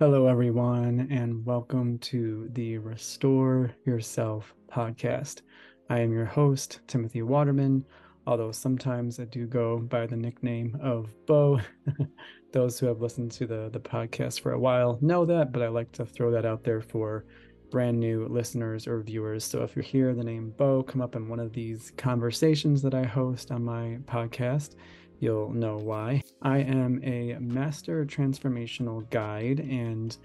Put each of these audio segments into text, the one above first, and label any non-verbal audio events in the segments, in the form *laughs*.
Hello, everyone, and welcome to the Restore Yourself podcast. I am your host, Timothy Waterman, although sometimes I do go by the nickname of Bo. *laughs* Those who have listened to the, the podcast for a while know that, but I like to throw that out there for brand new listeners or viewers. So if you hear the name Bo come up in one of these conversations that I host on my podcast, you'll know why. I am a master transformational guide and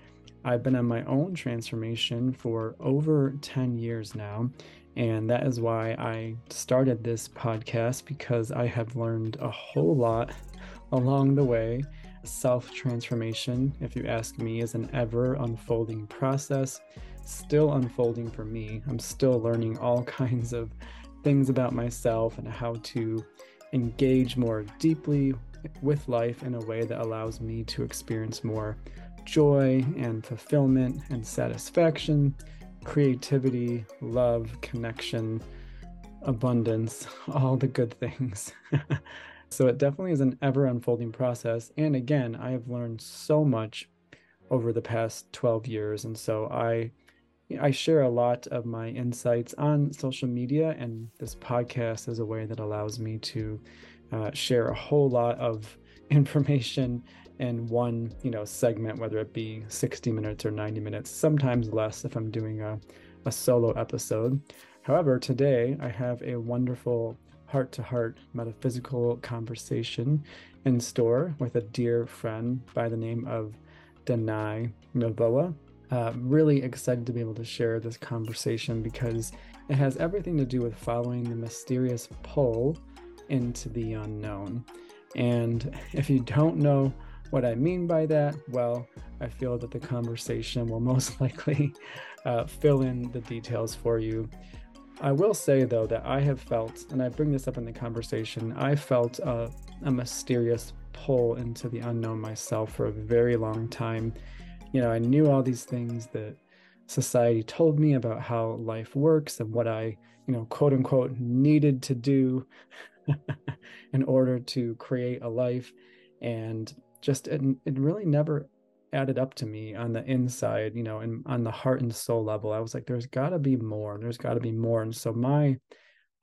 I've been on my own transformation for over 10 years now. And that is why I started this podcast because I have learned a whole lot along the way. Self transformation, if you ask me, is an ever unfolding process, still unfolding for me. I'm still learning all *laughs* kinds of things about myself and how to engage more deeply with life in a way that allows me to experience more joy and fulfillment and satisfaction, creativity, love, connection, abundance, *laughs* all the good things. *laughs* so it definitely is an ever unfolding process. And again, I have learned so much over the past 12 years. And so I I share a lot of my insights on social media, and this podcast is a way that allows me to uh, share a whole lot of *laughs* information in one, you know, segment, whether it be 60 minutes or 90 minutes, sometimes less if I'm doing a, a solo episode. However, today I have a wonderful heart to heart metaphysical conversation in store with a dear friend by the name of Danay Novoa. Uh, really excited to be able to share this conversation because it has everything to do with following the mysterious pull into the unknown. And if you don't know what I mean by that, well, I feel that the conversation will *laughs* most likely uh, fill in the details for you. I will say, though, that I have felt, and I bring this up in the conversation, I felt a, a mysterious pull into the unknown myself for a very long time you know, I knew all these things that society told me about how life works and what I, you know, quote unquote, needed to do *laughs* in order to create a life. And just, it, it really never added up to me on the inside, you know, and on the heart and soul level. I was like, there's got to be more. There's got to be more. And so my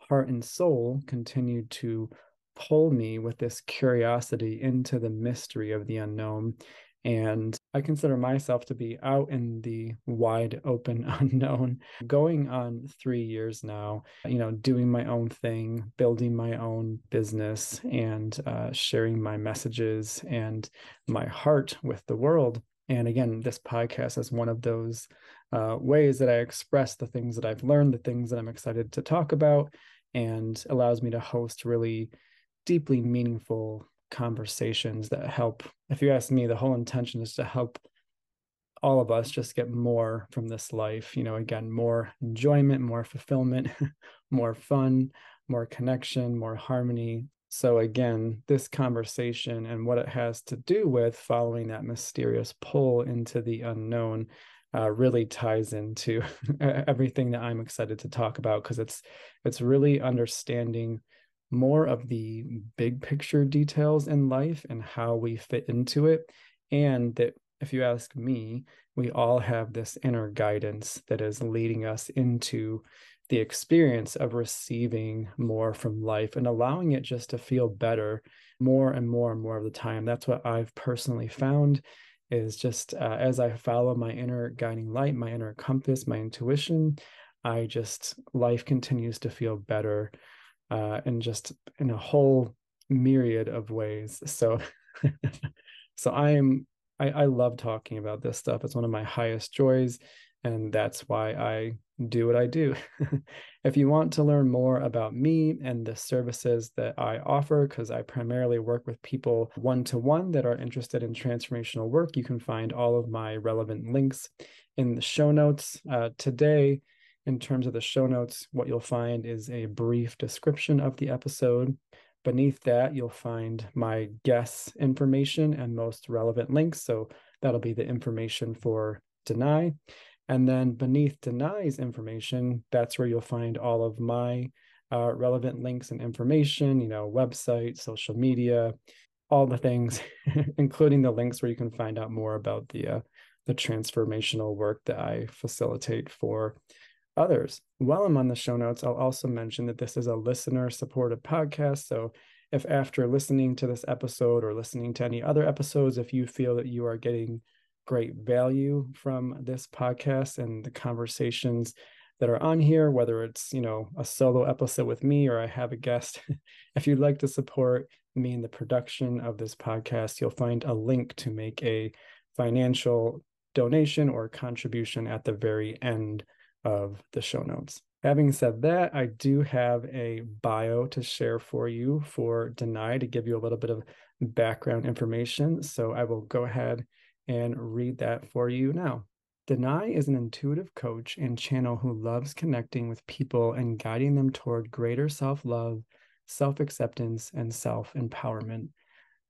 heart and soul continued to pull me with this curiosity into the mystery of the unknown and I consider myself to be out in the wide open *laughs* unknown, going on three years now, you know, doing my own thing, building my own business, and uh, sharing my messages and my heart with the world. And again, this podcast is one of those uh, ways that I express the things that I've learned, the things that I'm excited to talk about, and allows me to host really deeply meaningful conversations that help. If you ask me, the whole intention is to help all of us just get more from this life. You know, again, more enjoyment, more fulfillment, *laughs* more fun, more connection, more harmony. So, again, this conversation and what it has to do with following that mysterious pull into the unknown uh, really ties into *laughs* everything that I'm excited to talk about because it's it's really understanding more of the big picture details in life and how we fit into it. And that, if you ask me, we all have this inner guidance that is leading us into the experience of receiving more from life and allowing it just to feel better more and more and more of the time. That's what I've personally found is just uh, as I follow my inner guiding light, my inner compass, my intuition, I just life continues to feel better uh, and just in a whole myriad of ways. So, *laughs* so I am I, I love talking about this stuff. It's one of my highest joys, and that's why I do what I do. *laughs* if you want to learn more about me and the services that I offer, because I primarily work with people one to one that are interested in transformational work, you can find all of my relevant links in the show notes. Uh, today, in terms of the show notes, what you'll find is a brief description of the episode. Beneath that, you'll find my guest information and most relevant links. So that'll be the information for Danay. And then beneath Danay's information, that's where you'll find all of my uh, relevant links and information, you know, website, social media, all the things, *laughs* including the links where you can find out more about the uh, the transformational work that I facilitate for others. While I'm on the show notes, I'll also mention that this is a listener supported podcast. So if after listening to this episode or listening to any other episodes, if you feel that you are getting great value from this podcast and the conversations that are on here, whether it's, you know, a solo episode with me or I have a guest, *laughs* if you'd like to support me in the production of this podcast, you'll find a link to make a financial donation or contribution at the very end of the show notes. Having said that, I do have a bio to share for you for Danay to give you a little bit of background information. So I will go ahead and read that for you now. Danay is an intuitive coach and channel who loves connecting with people and guiding them toward greater self love, self acceptance, and self empowerment.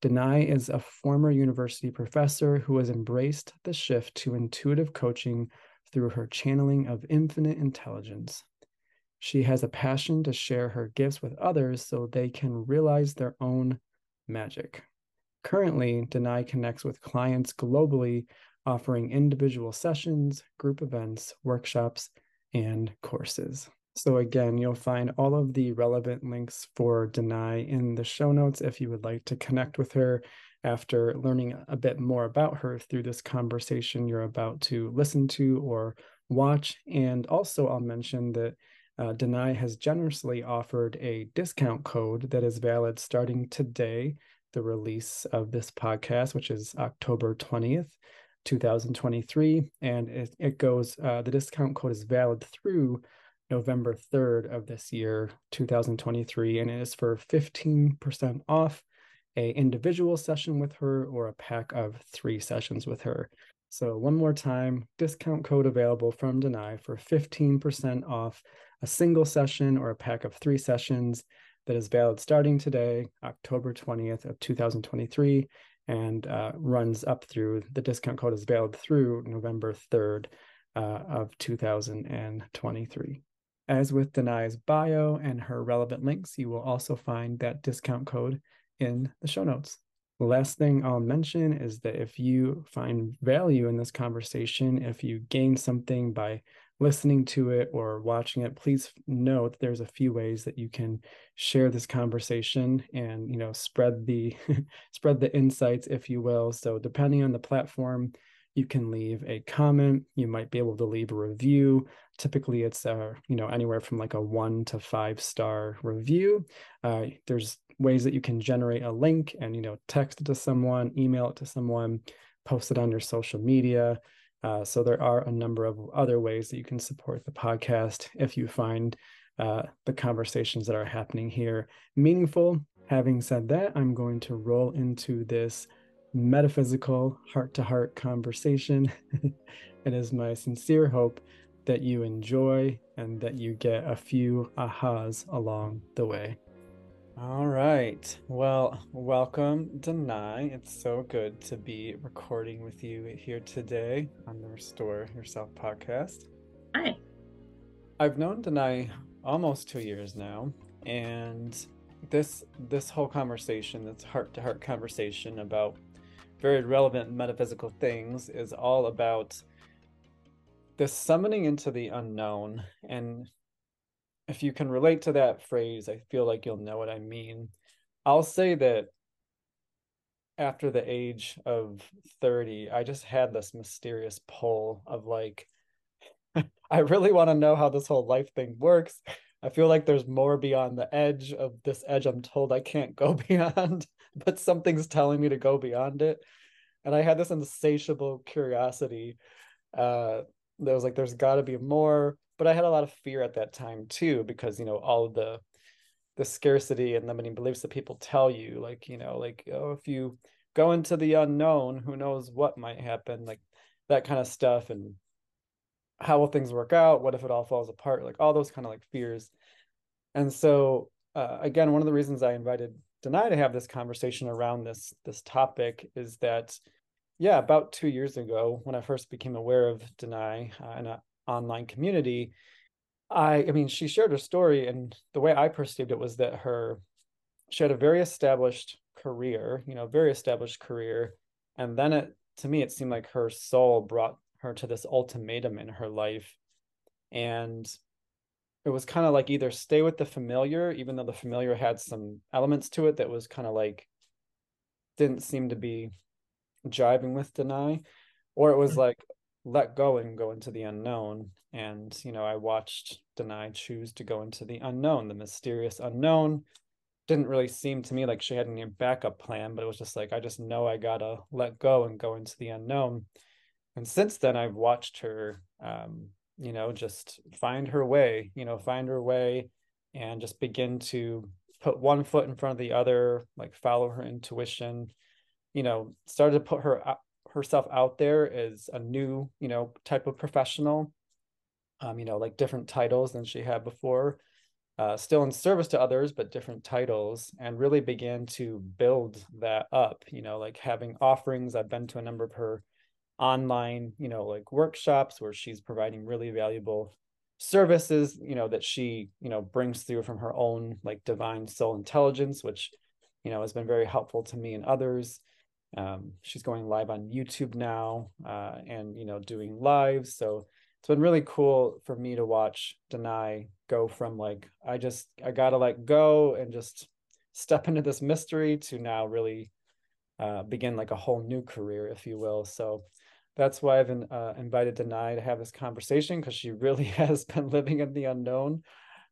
Danay is a former university professor who has embraced the shift to intuitive coaching through her channeling of infinite intelligence. She has a passion to share her gifts with others so they can realize their own magic. Currently, Danay connects with clients globally, offering individual sessions, group events, workshops, and courses. So, again, you'll find all of the relevant links for Danay in the show notes if you would like to connect with her after learning a bit more about her through this conversation you're about to listen to or watch. And also, I'll mention that uh, Danay has generously offered a discount code that is valid starting today, the release of this podcast, which is October 20th, 2023. And it, it goes, uh, the discount code is valid through November 3rd of this year, 2023, and it is for 15% off a individual session with her or a pack of three sessions with her. So one more time, discount code available from Danay for 15% off a single session or a pack of three sessions that is valid starting today, October 20th of 2023, and uh, runs up through, the discount code is valid through November 3rd uh, of 2023. As with Danay's bio and her relevant links, you will also find that discount code in the show notes. The last thing I'll mention is that if you find value in this conversation, if you gain something by listening to it or watching it, please note there's a few ways that you can share this conversation and you know spread the *laughs* spread the insights, if you will. So depending on the platform, you can leave a comment. You might be able to leave a review. Typically, it's uh, you know anywhere from like a one to five star review. Uh, there's ways that you can generate a link and you know text it to someone email it to someone post it on your social media. Uh, so there are a number of other ways that you can support the podcast if you find uh, the conversations that are happening here meaningful. Having said that i'm going to roll into this metaphysical heart-to-heart conversation. *laughs* It is my sincere hope that you enjoy and that you get a few ahas along the way all right. Well, welcome, Danay. It's so good to be recording with you here today on the Restore Yourself podcast. Hi. I've known Danay almost two years now, and this this whole conversation, this heart to heart conversation about very relevant metaphysical things, is all about the summoning into the unknown and if you can relate to that phrase, I feel like you'll know what I mean. I'll say that after the age of 30, I just had this mysterious pull of like, *laughs* I really want to know how this whole life thing works. I feel like there's more beyond the edge of this edge I'm told I can't go *laughs* beyond, but something's telling me to go beyond it. And I had this insatiable curiosity uh, that was like, there's got to be more but I had a lot of fear at that time too, because you know all the the scarcity and limiting beliefs that people tell you, like you know, like oh, if you go into the unknown, who knows what might happen, like that kind of stuff, and how will things work out? What if it all falls apart? Like all those kind of like fears. And so uh, again, one of the reasons I invited Danay to have this conversation around this this topic is that yeah, about two years ago, when I first became aware of Danay, uh, and I, online community i i mean she shared her story and the way i perceived it was that her she had a very established career you know very established career and then it to me it seemed like her soul brought her to this ultimatum in her life and it was kind of like either stay with the familiar even though the familiar had some elements to it that was kind of like didn't seem to be jiving with Danay or it was mm-hmm. like let go and go into the unknown. And you know i watched Danay choose to go into the unknown the mysterious unknown. Didn't really seem to me like she had any backup plan but it was just like i just know i gotta let go and go into the unknown. And since then i've watched her um, you know just find her way you know find her way and just begin to put one foot in front of the other like follow her intuition you know started to put her herself out there as a new you know type of professional um you know like different titles than she had before uh, still in service to others but different titles and really began to build that up you know like having offerings. I've been to a number of her online you know like workshops where she's providing really valuable services you know that she you know brings through from her own like divine soul intelligence which you know has been very helpful to me and others um, she's going live on youtube now uh, and you know doing lives. So it's been really cool for me to watch Danay go from like i just i gotta let go and just step into this mystery to now really uh, begin like a whole new career if you will. So that's why I've uh, invited Danay to have this conversation because she *laughs* really has been living in the unknown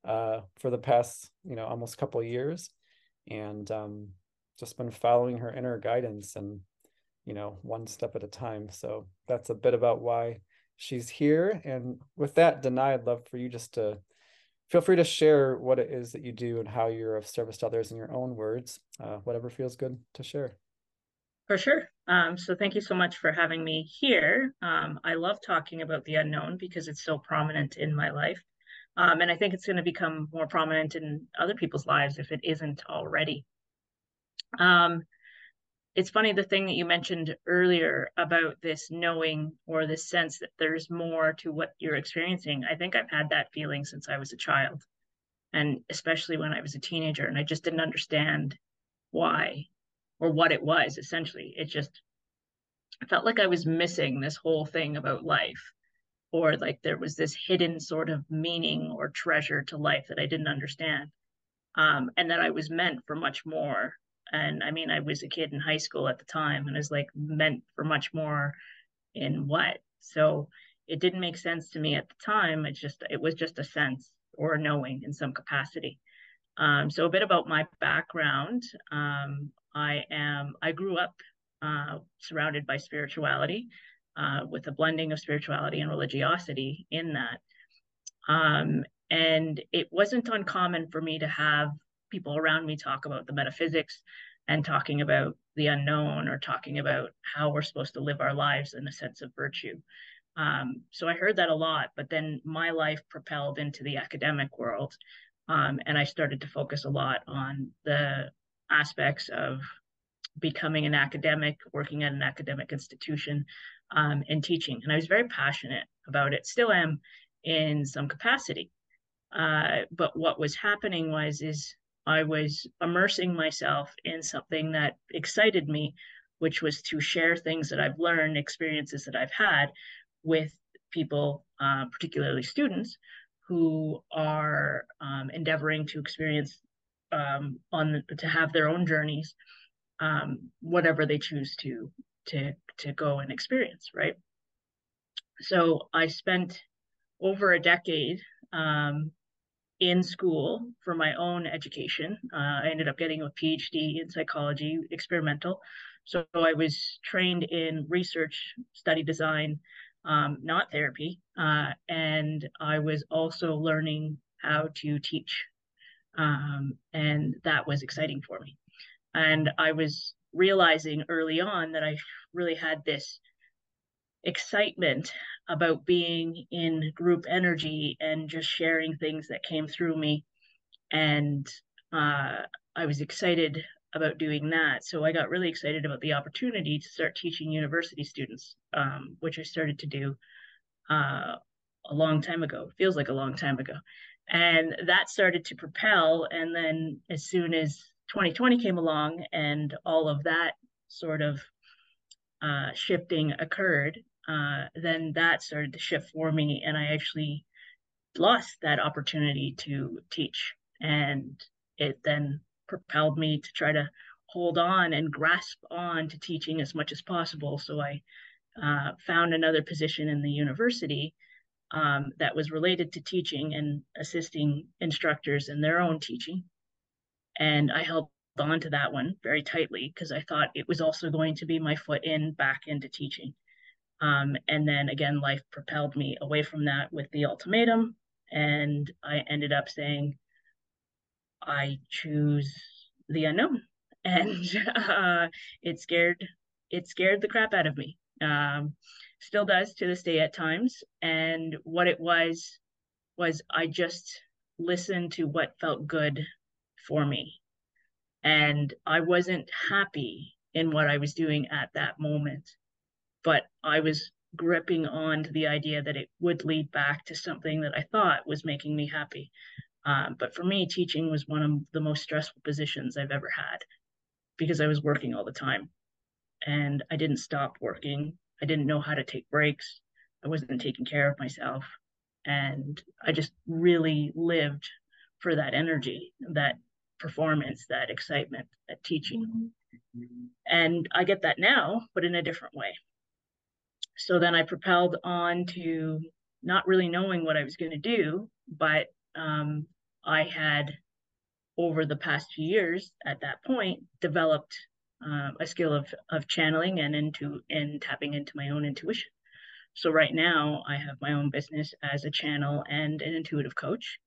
uh, for the past, you know, almost couple years, and um, just been following her inner guidance and, you know, one step at a time. So that's a bit about why she's here. And with that, Danay, I'd love for you just to feel free to share what it is that you do and how you're of service to others in your own words, uh, whatever feels good to share. For sure. Um, so thank you so much for having me here. Um, I love talking about the unknown because it's so prominent in my life. Um, and I think it's going to become more prominent in other people's lives if it isn't already. Um, it's funny the thing that you mentioned earlier about this knowing or this sense that there's more to what you're experiencing. I think I've had that feeling since I was a child, and especially when I was a teenager, and I just didn't understand why or what it was essentially it just felt like i was missing this whole thing about life or like there was this hidden sort of meaning or treasure to life that i didn't understand um, and that i was meant for much more and i mean i was a kid in high school at the time and I was like meant for much more in what so it didn't make sense to me at the time it just it was just a sense or a knowing in some capacity um, so a bit about my background. Um, I am I grew up uh, surrounded by spirituality, uh, with a blending of spirituality and religiosity in that. Um, and it wasn't uncommon for me to have people around me talk about the metaphysics and talking about the unknown or talking about how we're supposed to live our lives in a sense of virtue. Um, so I heard that a lot, but then my life propelled into the academic world. Um, and I started to focus a lot on the aspects of becoming an academic, working at an academic institution, um, and teaching. And I was very passionate about it, still am in some capacity. Uh, but what was happening was is I was immersing myself in something that excited me, which was to share things that I've learned, experiences that I've had with people, uh, particularly students, who are um, endeavoring to experience um, on the, to have their own journeys, um, whatever they choose to to to go and experience, right? So I spent over a decade um, in school for my own education. Uh, I ended up getting a PhD in psychology, experimental. So I was trained in research, study design, um, not therapy, uh, and I was also learning how to teach um, and that was exciting for me. And I was realizing early on that I really had this excitement about being in group energy and just sharing things that came through me. And uh, I was excited about doing that. So I got really excited about the opportunity to start teaching university students, um, which I started to do uh, a long time ago. Feels like a long time ago and that started to propel and then as soon as 2020 came along and all of that sort of uh, shifting occurred, uh, then that started to shift for me, and I actually lost that opportunity to teach, and it then propelled me to try to hold on and grasp on to teaching as much as possible. So I uh, found another position in the university um, that was related to teaching and assisting instructors in their own teaching. And I held on to that one very tightly because I thought it was also going to be my foot in back into teaching. Um, and then again, life propelled me away from that with the ultimatum. And I ended up saying, I choose the unknown. *laughs* And uh, it scared it scared the crap out of me. Um, still does to this day at times. And what it was was I just listened to what felt good for me. And I wasn't happy in what I was doing at that moment, but I was gripping on to the idea that it would lead back to something that I thought was making me happy. Um, but for me, teaching was one of the most stressful positions I've ever had because I was working all the time and I didn't stop working I didn't know how to take breaks. I wasn't taking care of myself. And I just really lived for that energy, that performance, that excitement, that teaching. And I get that now, but in a different way. So then I propelled on to not really knowing what I was going to do, but um, I had, over the past few years at that point, developed uh, a skill of of channeling and into and tapping into my own intuition. So right now I have my own business as a channel and an intuitive coach.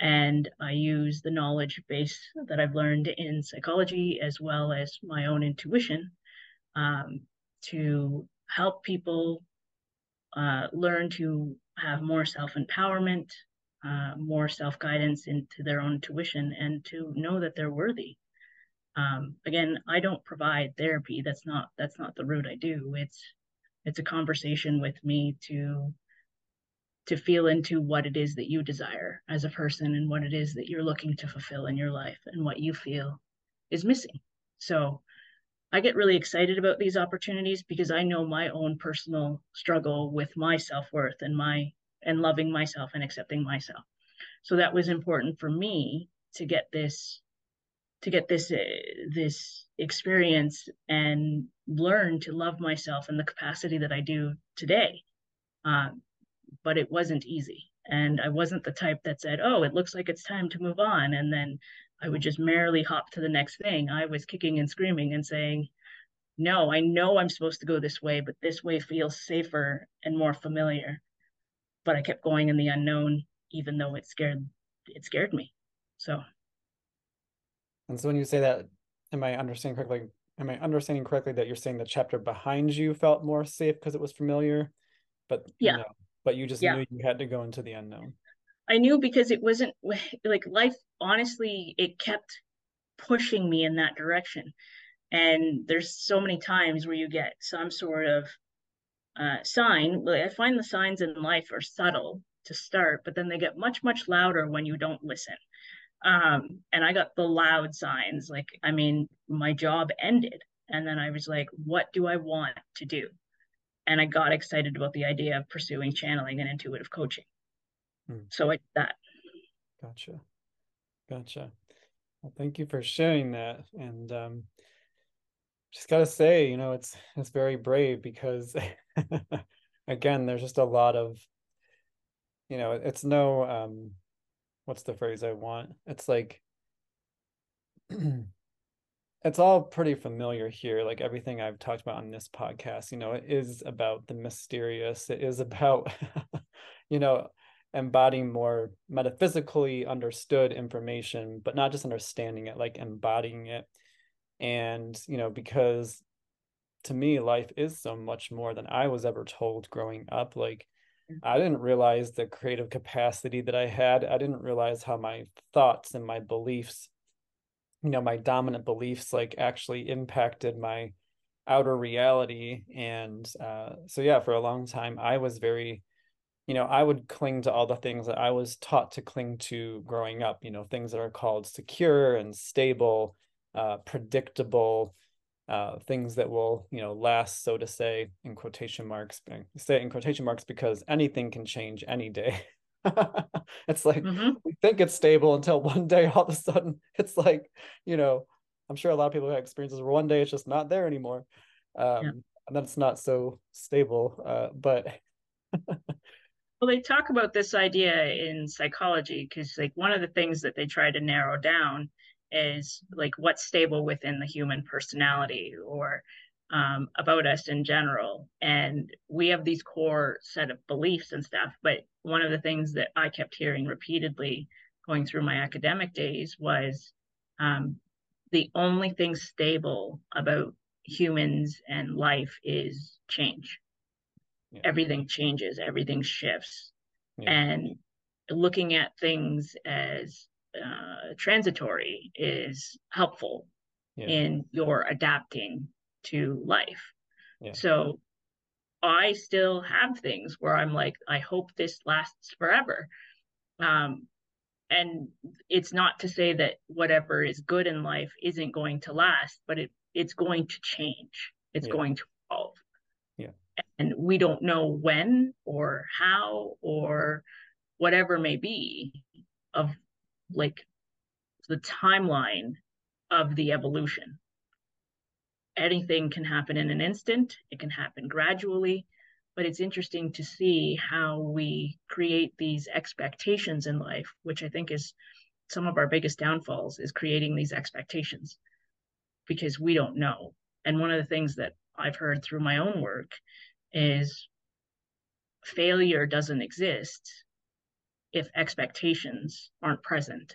And I use the knowledge base that I've learned in psychology as well as my own intuition um, to help people uh, learn to have more self empowerment, uh, more self guidance into their own intuition, and to know that they're worthy. Um, again i don't provide therapy. That's not that's not the route i do. It's it's a conversation with me to to feel into what it is that you desire as a person and what it is that you're looking to fulfill in your life and what you feel is missing. So i get really excited about these opportunities because i know my own personal struggle with my self-worth and my and loving myself and accepting myself so that was important for me to get this to get this uh, this experience and learn to love myself in the capacity that I do today. Um, but it wasn't easy, and I wasn't the type that said, "Oh, it looks like it's time to move on," and then I would just merrily hop to the next thing. I was kicking and screaming and saying, "No, I know I'm supposed to go this way, but this way feels safer and more familiar." But I kept going in the unknown, even though it scared it scared me. So and so when you say that, am I understanding correctly? Am I understanding correctly that you're saying the chapter behind you felt more safe because it was familiar, but yeah, no, but you just yeah. knew you had to go into the unknown. I knew because it wasn't *sighs* like life. Honestly, it kept pushing me in that direction. And there's so many times where you get some sort of uh, sign. Like I find the signs in life are subtle to start, but then they get much, much louder when you don't listen. Um, and I got the loud signs. Like, I mean, my job ended. And then I was like, what do I want to do? And I got excited about the idea of pursuing channeling and intuitive coaching. Hmm. So I did that. Gotcha. Gotcha. Well, thank you for sharing that. And um, just gotta say, you know, it's it's very brave because *laughs* again, there's just a lot of, you know, it's no um what's the phrase I want? It's like *clears throat* it's all pretty familiar here. Like everything I've talked about on this podcast, you know, it is about the mysterious. It is about, *laughs* you know, embodying more metaphysically understood information, but not just understanding it, like embodying it. And, you know, because to me, life is so much more than I was ever told growing up. Like, I didn't realize the creative capacity that I had. I didn't realize how my thoughts and my beliefs, you know, my dominant beliefs like actually impacted my outer reality. And uh, so, yeah, for a long time, I was very, you know, I would cling to all the things that I was taught to cling to growing up, you know, things that are called secure and stable, uh, predictable, uh, things that will you know last so to say in quotation marks say in quotation marks because anything can change any day *laughs* it's like mm-hmm. we think it's stable until *laughs* one day all of a sudden it's like you know i'm sure a lot of people have experiences where one day it's just not there anymore um, yeah. and that's not so stable uh, but *laughs* well they talk about this idea in psychology because like one of the things that they try to narrow down is like what's stable within the human personality or um, about us in general. And we have these core set of beliefs and stuff. But one of the things that I kept hearing repeatedly going through my academic days was um, the only thing stable about humans and life is change. Yeah. Everything changes, everything shifts. Yeah. And looking at things as uh, transitory is helpful yeah. in your adapting to life. So I still have things where I'm like, I hope this lasts forever. Um, and it's not to say that whatever is good in life isn't going to last, but it it's going to change. It's yeah. going to evolve. And we don't know when or how or whatever may be of like the timeline of the evolution. Anything can happen in an instant, it can happen gradually, but it's interesting to see how we create these expectations in life, which I think is some of our biggest downfalls is creating these expectations because we don't know. And one of the things that I've heard through my own work is failure doesn't exist if expectations aren't present.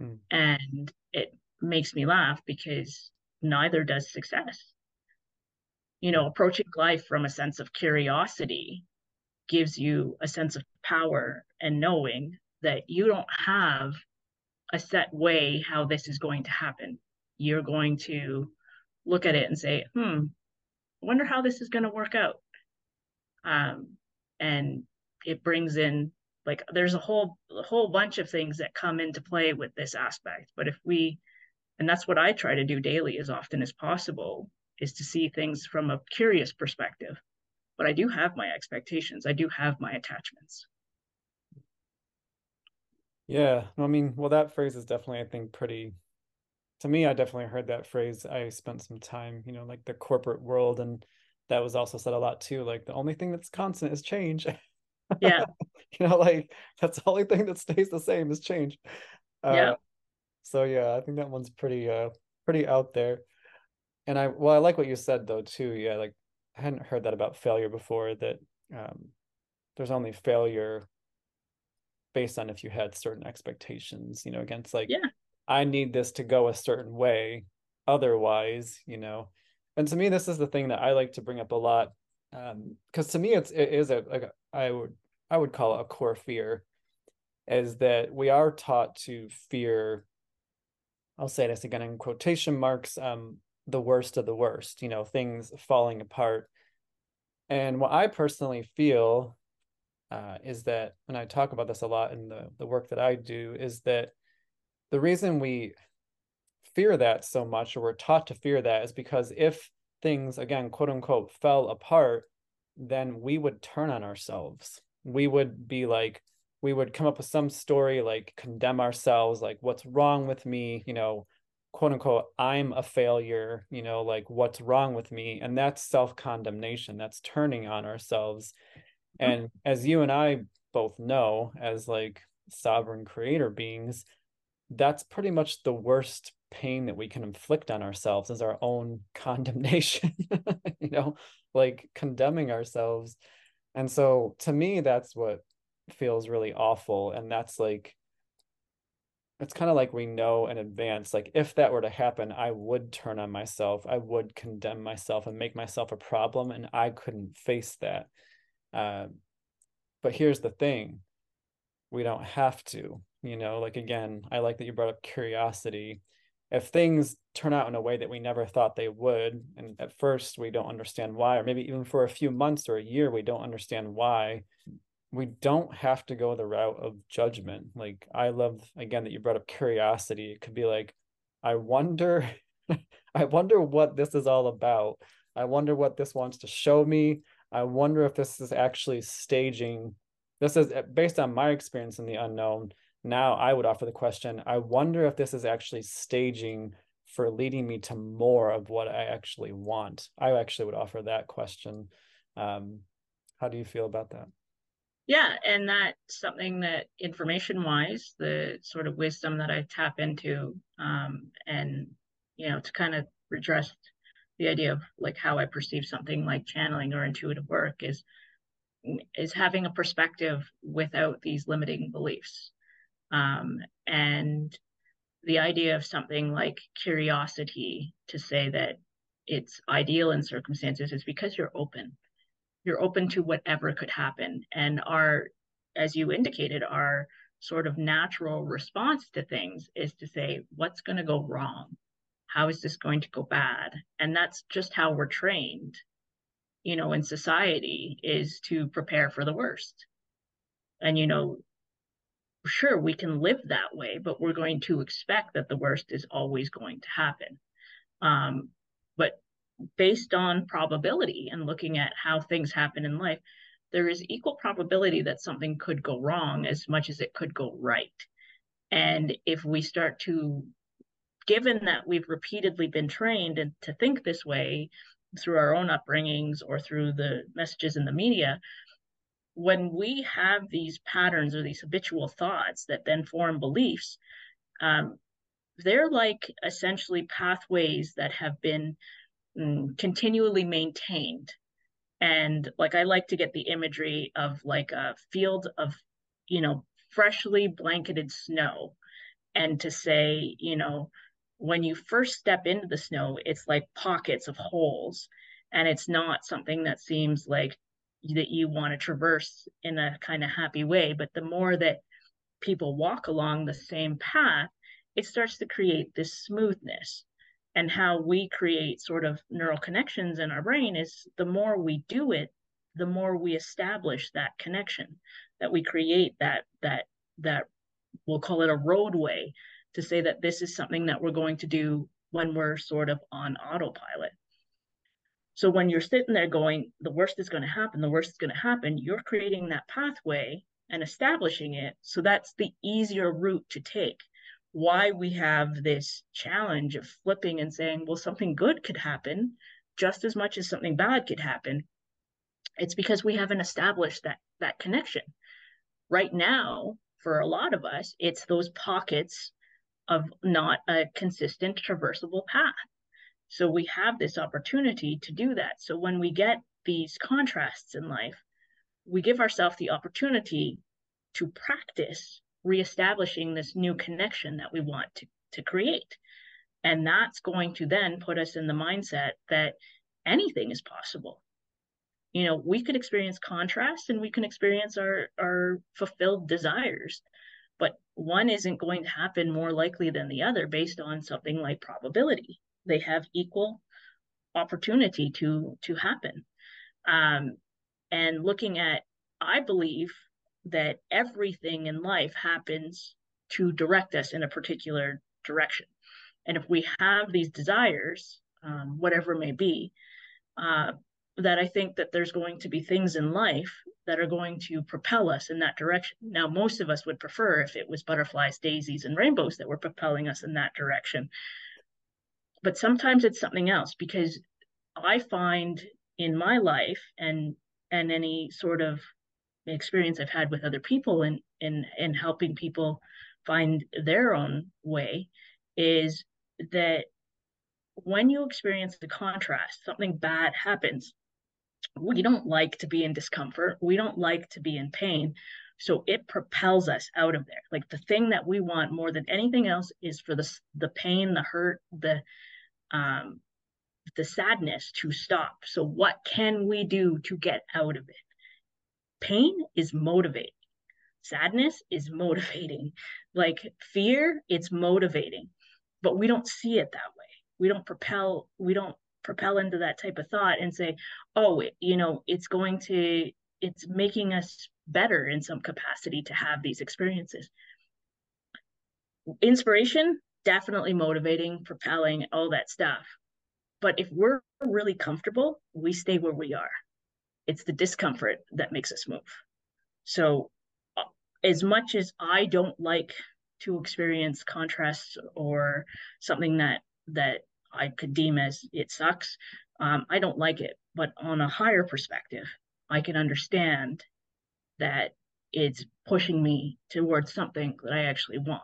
Mm. And it makes me laugh because neither does success. You know, approaching life from a sense of curiosity gives you a sense of power and knowing that you don't have a set way how this is going to happen. You're going to look at it and say, hmm, wonder how this is going to work out. Um, and it brings in like there's a whole a whole bunch of things that come into play with this aspect but if we and that's what i try to do daily as often as possible is to see things from a curious perspective. But i do have my expectations. I do have my attachments. Yeah i mean well that phrase is definitely i think pretty to me i definitely heard that phrase i spent some time you know like the corporate world and that was also said a lot too like the only thing that's constant is change. Yeah. *laughs* You know like that's the only thing that stays the same is change. Uh, yeah. so yeah i think that one's pretty uh pretty out there. And i well i like what you said though too yeah like i hadn't heard that about failure before that um there's only failure based on if you had certain expectations you know against like yeah i need this to go a certain way otherwise you know? And to me this is the thing that i like to bring up a lot because um, to me it's it is a like I would I would call it a core fear is that we are taught to fear I'll say this again in quotation marks um the worst of the worst you know things falling apart. And what I personally feel uh, is that when I talk about this a lot in the the work that I do is that the reason we fear that so much or we're taught to fear that is because if things again quote unquote fell apart then we would turn on ourselves. We would be like, we would come up with some story like condemn ourselves, like what's wrong with me, you know, quote unquote, I'm a failure, you know, like what's wrong with me. And that's self condemnation, that's turning on ourselves. Mm-hmm. And as you and I both know, as like sovereign creator beings, that's pretty much the worst pain that we can inflict on ourselves is our own *laughs* condemnation *laughs* you know like condemning ourselves. And so to me that's what feels really awful. And that's like it's kind of like we know in advance like if that were to happen i would turn on myself i would condemn myself and make myself a problem and i couldn't face that. Uh, but here's the thing we don't have to you know like again i like that you brought up curiosity if things turn out in a way that we never thought they would and at first we don't understand why or maybe even for a few months or a year we don't understand why we don't have to go the route of judgment like i love again that you brought up curiosity it could be like i wonder *laughs* I wonder what this is all about. I wonder what this wants to show me. I wonder if this is actually staging. This is based on my experience in the unknown. Now I would offer the question I wonder if this is actually staging for leading me to more of what I actually want. I actually would offer that question. Um, how do you feel about that? Yeah, and that's something that information wise, the sort of wisdom that I tap into, um, and you know, to kind of redress the idea of like how I perceive something like channeling or intuitive work is is having a perspective without these limiting beliefs. Um, and the idea of something like curiosity to say that it's ideal in circumstances is because you're open. You're open to whatever could happen. And our as you indicated our sort of natural response to things is to say what's going to go wrong? How is this going to go bad? And that's just how we're trained you know in society is to prepare for the worst and you know sure we can live that way but we're going to expect that the worst is always going to happen um, but based on probability and looking at how things happen in life, there is equal probability that something could go wrong as much as it could go right. And if we start to, given that we've repeatedly been trained and to think this way through our own upbringings or through the messages in the media, when we have these patterns or these habitual thoughts that then form beliefs, um, they're like essentially pathways that have been mm, continually maintained. And like i like to get the imagery of like a field of you know freshly blanketed snow and to say you know when you first step into the snow it's like pockets of holes and it's not something that seems like that you want to traverse in a kind of happy way but the more that people walk along the same path it starts to create this smoothness. And how we create sort of neural connections in our brain is the more we do it the more we establish that connection that we create that that that we'll call it a roadway to say that this is something that we're going to do when we're sort of on autopilot so when you're sitting there going the worst is going to happen the worst is going to happen you're creating that pathway and establishing it so that's the easier route to take why we have this challenge of flipping and saying, well, something good could happen just as much as something bad could happen. It's because we haven't established that that connection. Right now, for a lot of us, it's those pockets of not a consistent traversable path. So we have this opportunity to do that. So when we get these contrasts in life, we give ourselves the opportunity to practice reestablishing this new connection that we want to, to create. And that's going to then put us in the mindset that anything is possible. You know, we could experience contrast and we can experience our, our fulfilled desires, but one isn't going to happen more likely than the other based on something like probability. They have equal opportunity to to happen. Um, and looking at, I believe that everything in life happens to direct us in a particular direction. And if we have these desires, um, whatever may be, uh, that I think that there's going to be things in life that are going to propel us in that direction. Now, most of us would prefer if it was butterflies, daisies, and rainbows that were propelling us in that direction. But sometimes it's something else because I find in my life and and any sort of experience I've had with other people and in, in, in helping people find their own way is that when you experience the contrast, something bad happens. We don't like to be in discomfort. We don't like to be in pain. So it propels us out of there. Like the thing that we want more than anything else is for the the pain, the hurt, the um, the sadness to stop. So what can we do to get out of it? pain is motivating sadness is motivating like fear it's motivating but we don't see it that way we don't propel we don't propel into that type of thought and say oh you know it's going to it's making us better in some capacity to have these experiences inspiration definitely motivating propelling all that stuff but if we're really comfortable, we stay where we are. It's the discomfort that makes us move. So, uh, as much as I don't like to experience contrast or something that that I could deem as it sucks, um, I don't like it. But on a higher perspective, I can understand that it's pushing me towards something that I actually want.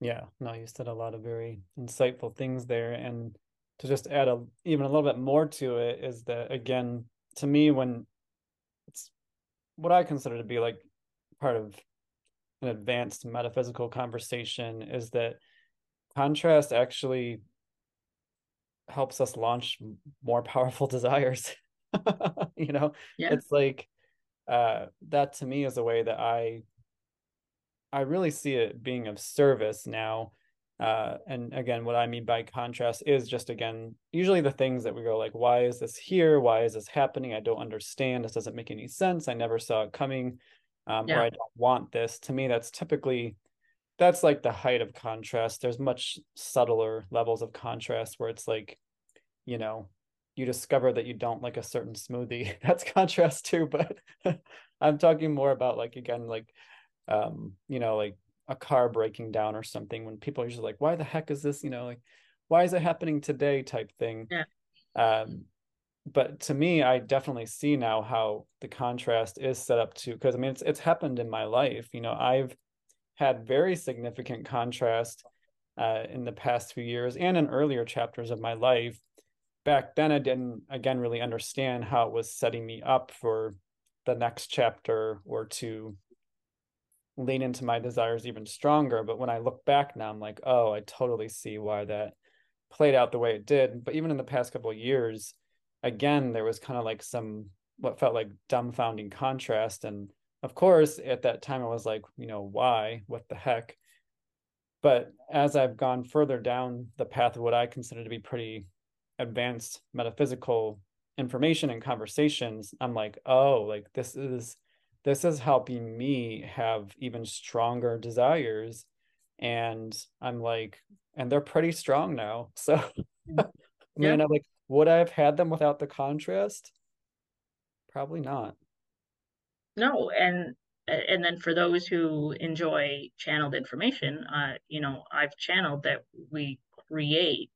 Yeah, no, you said a lot of very insightful things there. And to just add a even a little bit more to it is that again, to me, when it's what I consider to be like part of an advanced metaphysical conversation is that contrast actually helps us launch more powerful *laughs* desires. *laughs* you know, yeah. it's like uh that to me is a way that I I really see it being of service now. Uh, and again, what I mean by contrast is just again, usually the things that we go like, why is this here? Why is this happening? I don't understand. This doesn't make any sense. I never saw it coming. Um, yeah. or I don't want this. To me, that's typically that's like the height of contrast. There's much subtler levels of contrast where it's like, you know, you discover that you don't like a certain smoothie. *laughs* That's contrast too, but *laughs* I'm talking more about like again, like um, you know, like a car breaking down or something when people are just like, why the heck is this? You know, like, why is it happening today type thing. Yeah. Um, but to me, I definitely see now how the contrast is set up to, because I mean, it's, it's happened in my life. You know, I've had very significant contrast uh, in the past few years and in earlier chapters of my life. Back then, I didn't, again, really understand how it was setting me up for the next chapter or to lean into my desires even stronger. But when I look back now, I'm like, oh, I totally see why that played out the way it did. But even in the past couple of years, again, there was kind of like some what felt like dumbfounding contrast. And of course, at that time, I was like, you know, why? What the heck? But as I've gone further down the path of what I consider to be pretty advanced metaphysical information and conversations, I'm like, oh, like this is this is helping me have even stronger desires and i'm like and they're pretty strong now *laughs* so hmm. mean yeah. i'm like would i have had them without the contrast probably not no and and then for those who enjoy channeled information uh you know i've channeled that we create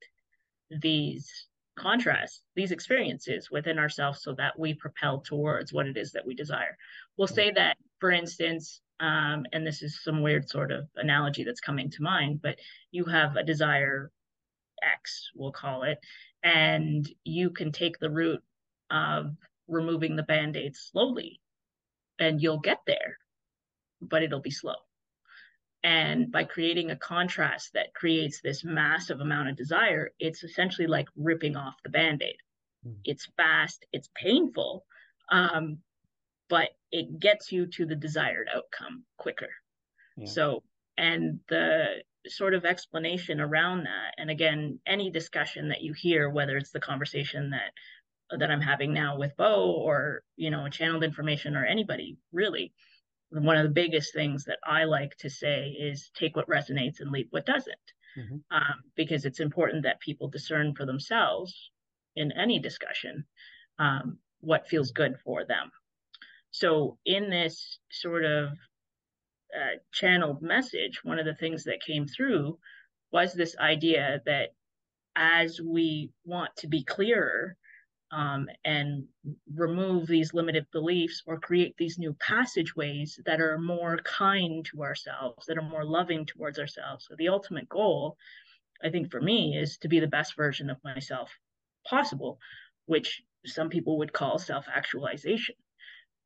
these contrasts these experiences within ourselves so that we propel towards what it is that we desire. We'll say that, for instance, um, and this is some weird sort of analogy that's coming to mind, but you have a desire X, we'll call it, and you can take the route of removing the band aid slowly, and you'll get there, but it'll be slow. And by creating a contrast that creates this massive amount of desire, it's essentially like ripping off the band aid. Mm. It's fast, it's painful, um, but it gets you to the desired outcome quicker. Yeah. So, and the sort of explanation around that, and again, any discussion that you hear, whether it's the conversation that that I'm having now with Bo or you know channeled information or anybody really one of the biggest things that I like to say is take what resonates and leave what doesn't, mm-hmm. um, because it's important that people discern for themselves in any discussion um, what feels good for them. So, in this sort of uh, channeled message, one of the things that came through was this idea that as we want to be clearer um, and remove these limited beliefs or create these new passageways that are more kind to ourselves, that are more loving towards ourselves. So, the ultimate goal, I think, for me, is to be the best version of myself possible, which some people would call self actualization.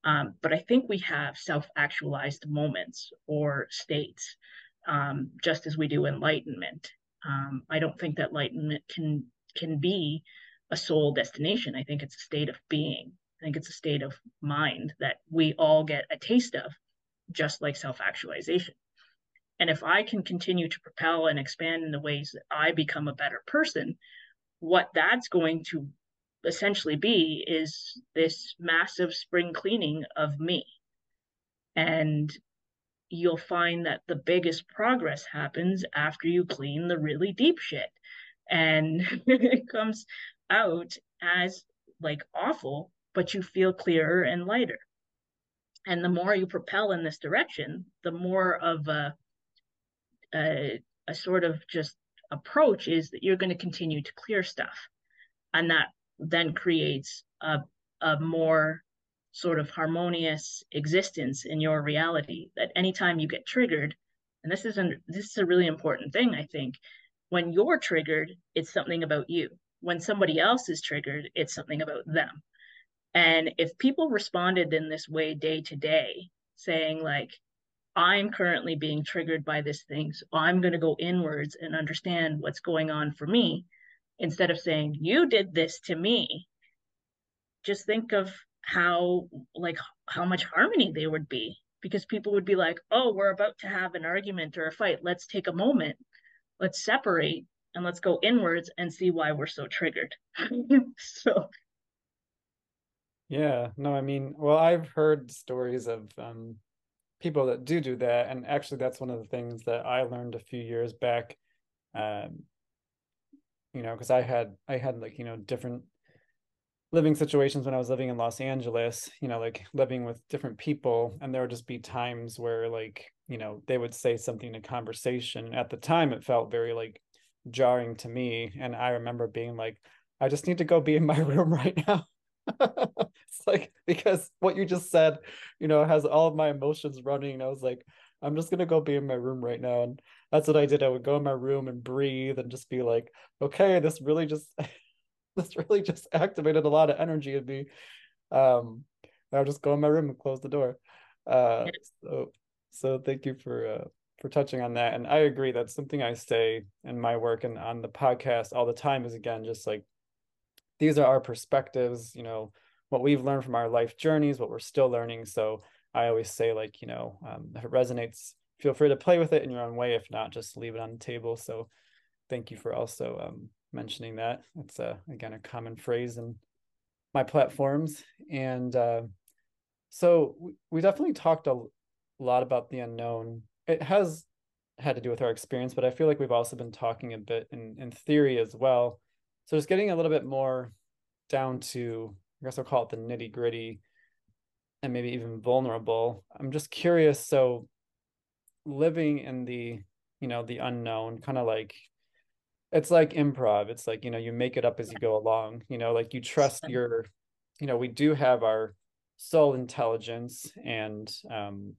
Um, but I think we have self actualized moments or states, um, just as we do enlightenment. Um, I don't think that enlightenment can can be a soul destination. I think it's a state of being. I think it's a state of mind that we all get a taste of, just like self actualization. And if I can continue to propel and expand in the ways that I become a better person, what that's going to essentially be is this massive spring cleaning of me. And you'll find that the biggest progress happens after you clean the really deep shit and *laughs* it comes out as like awful, but you feel clearer and lighter. And the more you propel in this direction, the more of a, a, a sort of just approach is that you're going to continue to clear stuff. And that then creates a, a more sort of harmonious existence in your reality that anytime you get triggered, and this is an, this is a really important thing, I think, when you're triggered, it's something about you. When somebody else is triggered, it's something about them. And if people responded in this way day to day, saying, like, I'm currently being triggered by this thing, so I'm going to go inwards and understand what's going on for me, instead of saying, You did this to me, just think of how, like, how much harmony there would be because people would be like, Oh, we're about to have an argument or a fight. Let's take a moment, let's separate, and let's go inwards and see why we're so triggered. *laughs* so yeah, no, I mean, well, I've heard stories of um, people that do do that, and actually, that's one of the things that I learned a few years back. Um, you know, because I had I had like you know different living situations when I was living in Los Angeles. You know, like living with different people, and there would just be times where like you know they would say something in conversation. At the time, it felt very like jarring to me, and I remember being like, I just need to go be in my *laughs* room right now *laughs* it's like because what you just said, you know, has all of my emotions running. I was like, I'm just gonna go be in my room right now. And that's what I did. I would go in my room and breathe and just be like, okay, this really just *laughs* this really just activated a lot of energy in me. Um I'll just go in my room and close the door. Uh so so thank you for uh for touching on that. And I agree that's something I say in my work and on the podcast all the time is again just like these are our perspectives, you know, what we've learned from our life journeys, what we're still learning. So I always say, like, you know, um, if it resonates, feel free to play with it in your own way. If not, just leave it on the table. So thank you for also um, mentioning that. It's, uh, again, a common phrase in my platforms. And uh, so we, we definitely talked a lot about the unknown. It has had to do with our experience, but I feel like we've also been talking a bit in, in theory as well so just getting a little bit more down to, I guess I'll call it the nitty gritty and maybe even vulnerable. I'm just curious. So living in the, you know, the unknown, kind of like it's like improv. It's like, you know, you make it up as you go along, you know, like you trust your, you know, we do have our soul intelligence and um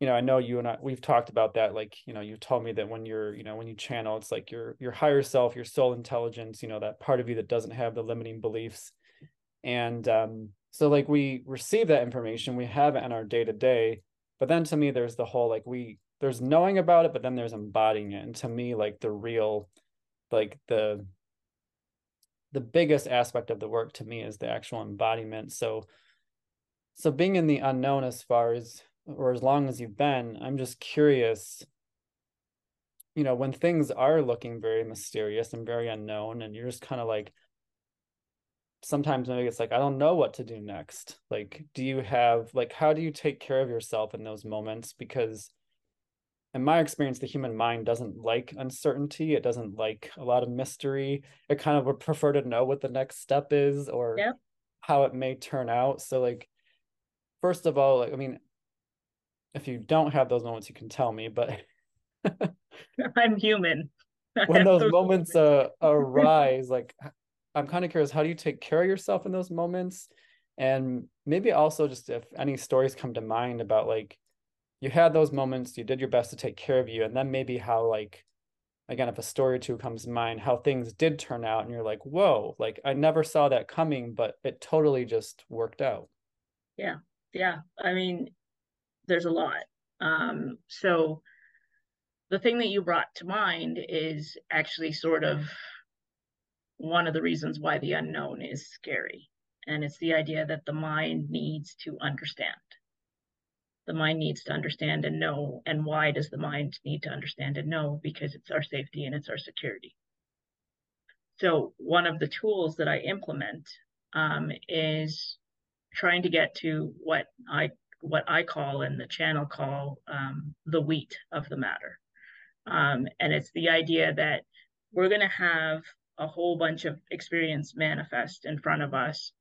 you know, I know you and I we've talked about that. Like, you know, you told me that when you're, you know, when you channel, it's like your your higher self, your soul intelligence, you know, that part of you that doesn't have the limiting beliefs. And um, so like we receive that information, we have it in our day to day. But then to me, there's the whole like we there's knowing about it, but then there's embodying it. And to me, like the real, like the the biggest aspect of the work to me is the actual embodiment. So so being in the unknown as far as or as long as you've been, I'm just curious, you know, when things are looking very mysterious and very unknown, and you're just kind of like, sometimes maybe it's like, I don't know what to do next. Like, do you have, like, how do you take care of yourself in those moments? Because in my experience, the human mind doesn't like uncertainty. It doesn't like a lot of mystery. It kind of would prefer to know what the next step is or yep. how it may turn out. So, like, first of all, like, I mean, if you don't have those moments, you can tell me. But *laughs* I'm human. *laughs* when those, those, moments, uh, *laughs* arise, like I'm kind of curious, how do you take care of yourself in those moments? And maybe also just if any stories come to mind about like you had those moments, you did your best to take care of you, and then maybe how like again if a story or two comes to mind how things did turn out and you're like whoa like i never saw that coming but it totally just worked out yeah yeah i mean there's a lot. Um, so the thing that you brought to mind is actually sort of one of the reasons why the unknown is scary. And it's the idea that the mind needs to understand. The mind needs to understand and know. And why does the mind need to understand and know? Because it's our safety and it's our security. So, one of the tools that I implement um, is trying to get to what I what I call and the channel call um, the wheat of the matter. Um, and it's the idea that we're going to have a whole bunch of experience manifest in front of us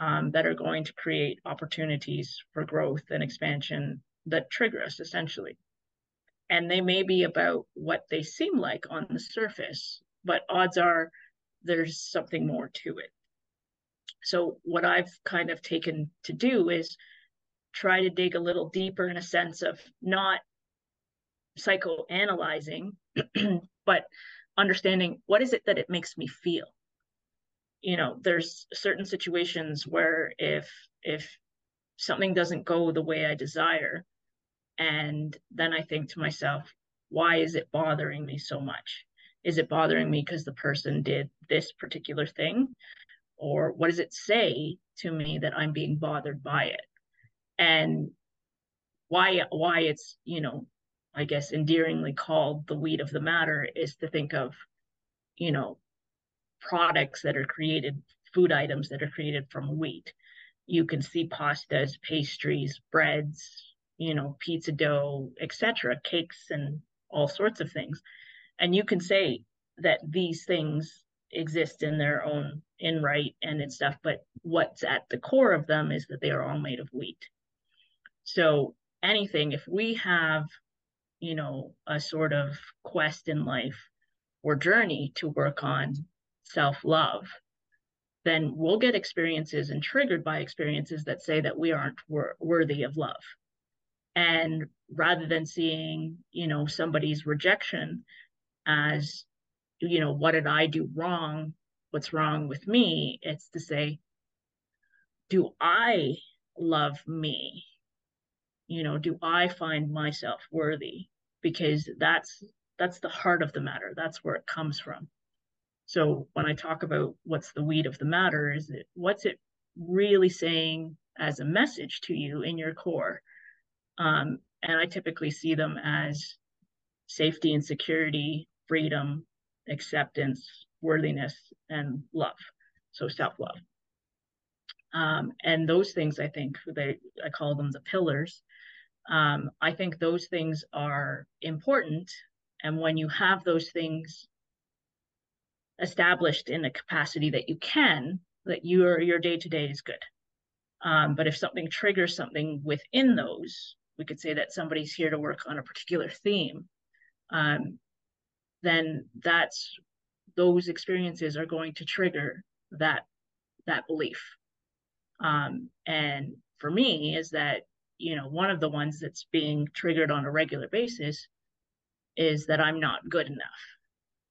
um, that are going to create opportunities for growth and expansion that trigger us essentially. And they may be about what they seem like on the surface, but odds are there's something more to it. So, what I've kind of taken to do is try to dig a little deeper in a sense of not psychoanalyzing, *clears throat* but understanding what is it that it makes me feel? You know there's certain situations where if if something doesn't go the way i desire and then i think to myself why is it bothering me so much? Is it bothering me because the person did this particular thing? Or what does it say to me that i'm being bothered by it and why why it's you know I guess, endearingly called the wheat of the matter is to think of, you know, products that are created, food items that are created from wheat. You can see pastas, pastries, breads, you know, pizza dough, etc., cakes, and all sorts of things. And you can say that these things exist in their own in right and in stuff, but what's at the core of them is that they are all made of wheat. So anything, if we have you know, a sort of quest in life or journey to work on self love, then we'll get experiences and triggered by experiences that say that we aren't wor- worthy of love. And rather than seeing, you know, somebody's rejection as, you know, what did I do wrong? What's wrong with me? It's to say, do I love me? You know, do I find myself worthy? because that's that's the heart of the matter. That's where it comes from. So when i talk about what's the wheat of the matter is it what's it really saying as a message to you in your core? Um, and i typically see them as safety and security freedom acceptance worthiness and love. So self-love. Um, and those things i think they i call them the pillars um, I think those things are important. And when you have those things established in the capacity that you can, that your your day to day is good. Um, but if something triggers something within those, we could say that somebody's here to work on a particular theme. Um, then that's those experiences are going to trigger that that belief. Um, and for me, is that you know, one of the ones that's being triggered on a regular basis is that I'm not good enough.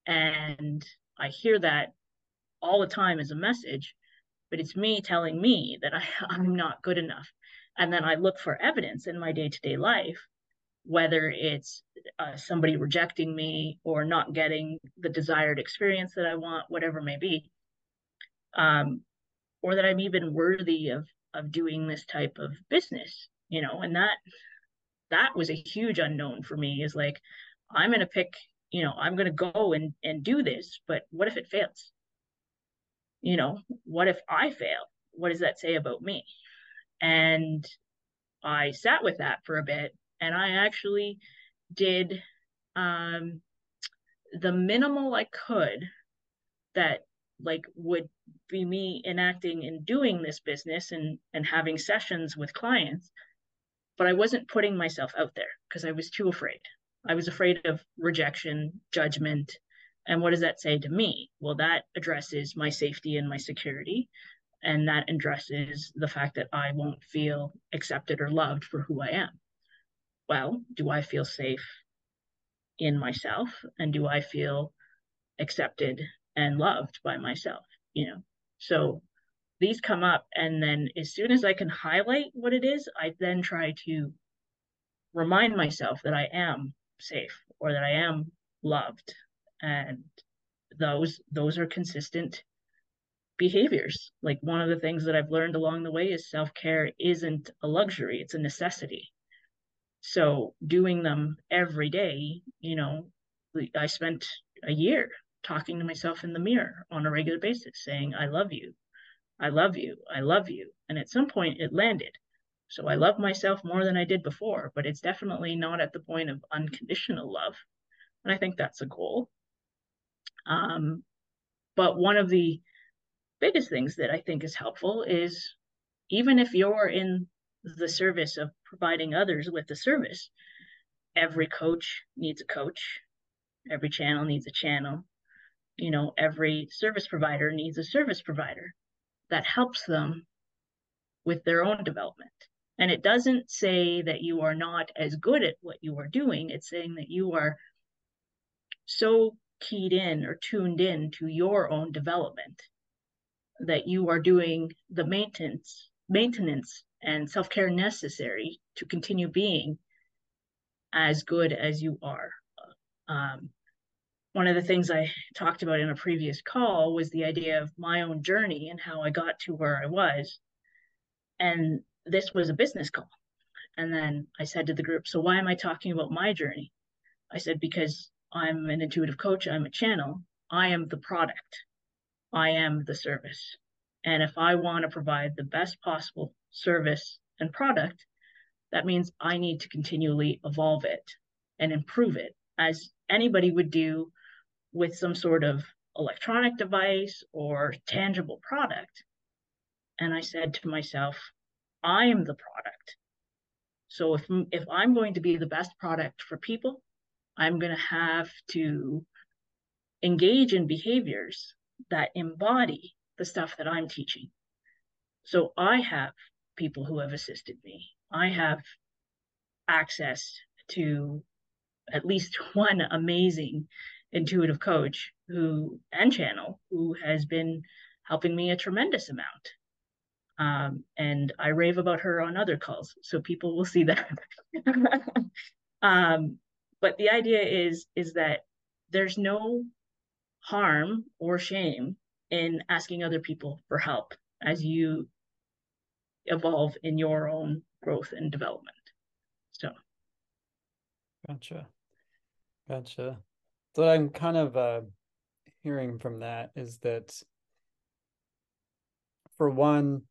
And I hear that all the time as a message, but it's me telling me that I, *laughs* I'm not good enough. And then I look for evidence in my day to day life, whether it's uh, somebody rejecting me or not getting the desired experience that I want, whatever may be, um, or that I'm even worthy of of doing this type of business you know and that that was a huge unknown for me is like i'm to pick you know i'm to go and and do this but what if it fails? You know what if i fail? What does that say about me? And i sat with that for a bit and i actually did um the minimal i could that like would be me enacting and doing this business and and having sessions with clients but I wasn't putting myself out there because I was too afraid. I was afraid of rejection, judgment. And what does that say to me? Well, that addresses my safety and my security. And that addresses the fact that I won't feel accepted or loved for who I am. Well, do I feel safe in myself? And do I feel accepted and loved by myself? You know, so these come up and then as soon as i can highlight what it is i then try to remind myself that i am safe or that i am loved. And those those are consistent behaviors. Like one of the things that i've learned along the way is self-care isn't a luxury it's a necessity. So doing them every day you know i spent a year talking to myself in the mirror on a regular basis saying i love you I love you. I love you. And at some point it landed. So I love myself more than I did before, but it's definitely not at the point of unconditional love. And I think that's a goal. Um, but one of the biggest things that I think is helpful is even if you're in the service of providing others with the service, every coach needs a coach, every channel needs a channel, you know, every service provider needs a service provider that helps them with their own development. And it doesn't say that you are not as good at what you are doing. It's saying that you are so keyed in or tuned in to your own development that you are doing the maintenance maintenance and self-care necessary to continue being as good as you are um, one of the things i talked about in a previous call was the idea of my own journey and how i got to where i was. And this was a business call. And then i said to the group so why am i talking about my journey? I said because I'm an intuitive coach, I'm a channel, I am the product, I am the service. And if I want to provide the best possible service and product, that means I need to continually evolve it and improve it as anybody would do with some sort of electronic device or tangible product. And I said to myself, I am the product. So if if I'm going to be the best product for people, I'm going to have to engage in behaviors that embody the stuff that I'm teaching. So I have people who have assisted me. I have access to at least *laughs* one amazing intuitive coach who and channel who has been helping me a tremendous amount. Um, and I rave about her on other calls, so people will see that. *laughs* um, but the idea is is that there's no harm or shame in asking other people for help as you evolve in your own growth and development so gotcha gotcha so what i'm kind of uh hearing from that is that for one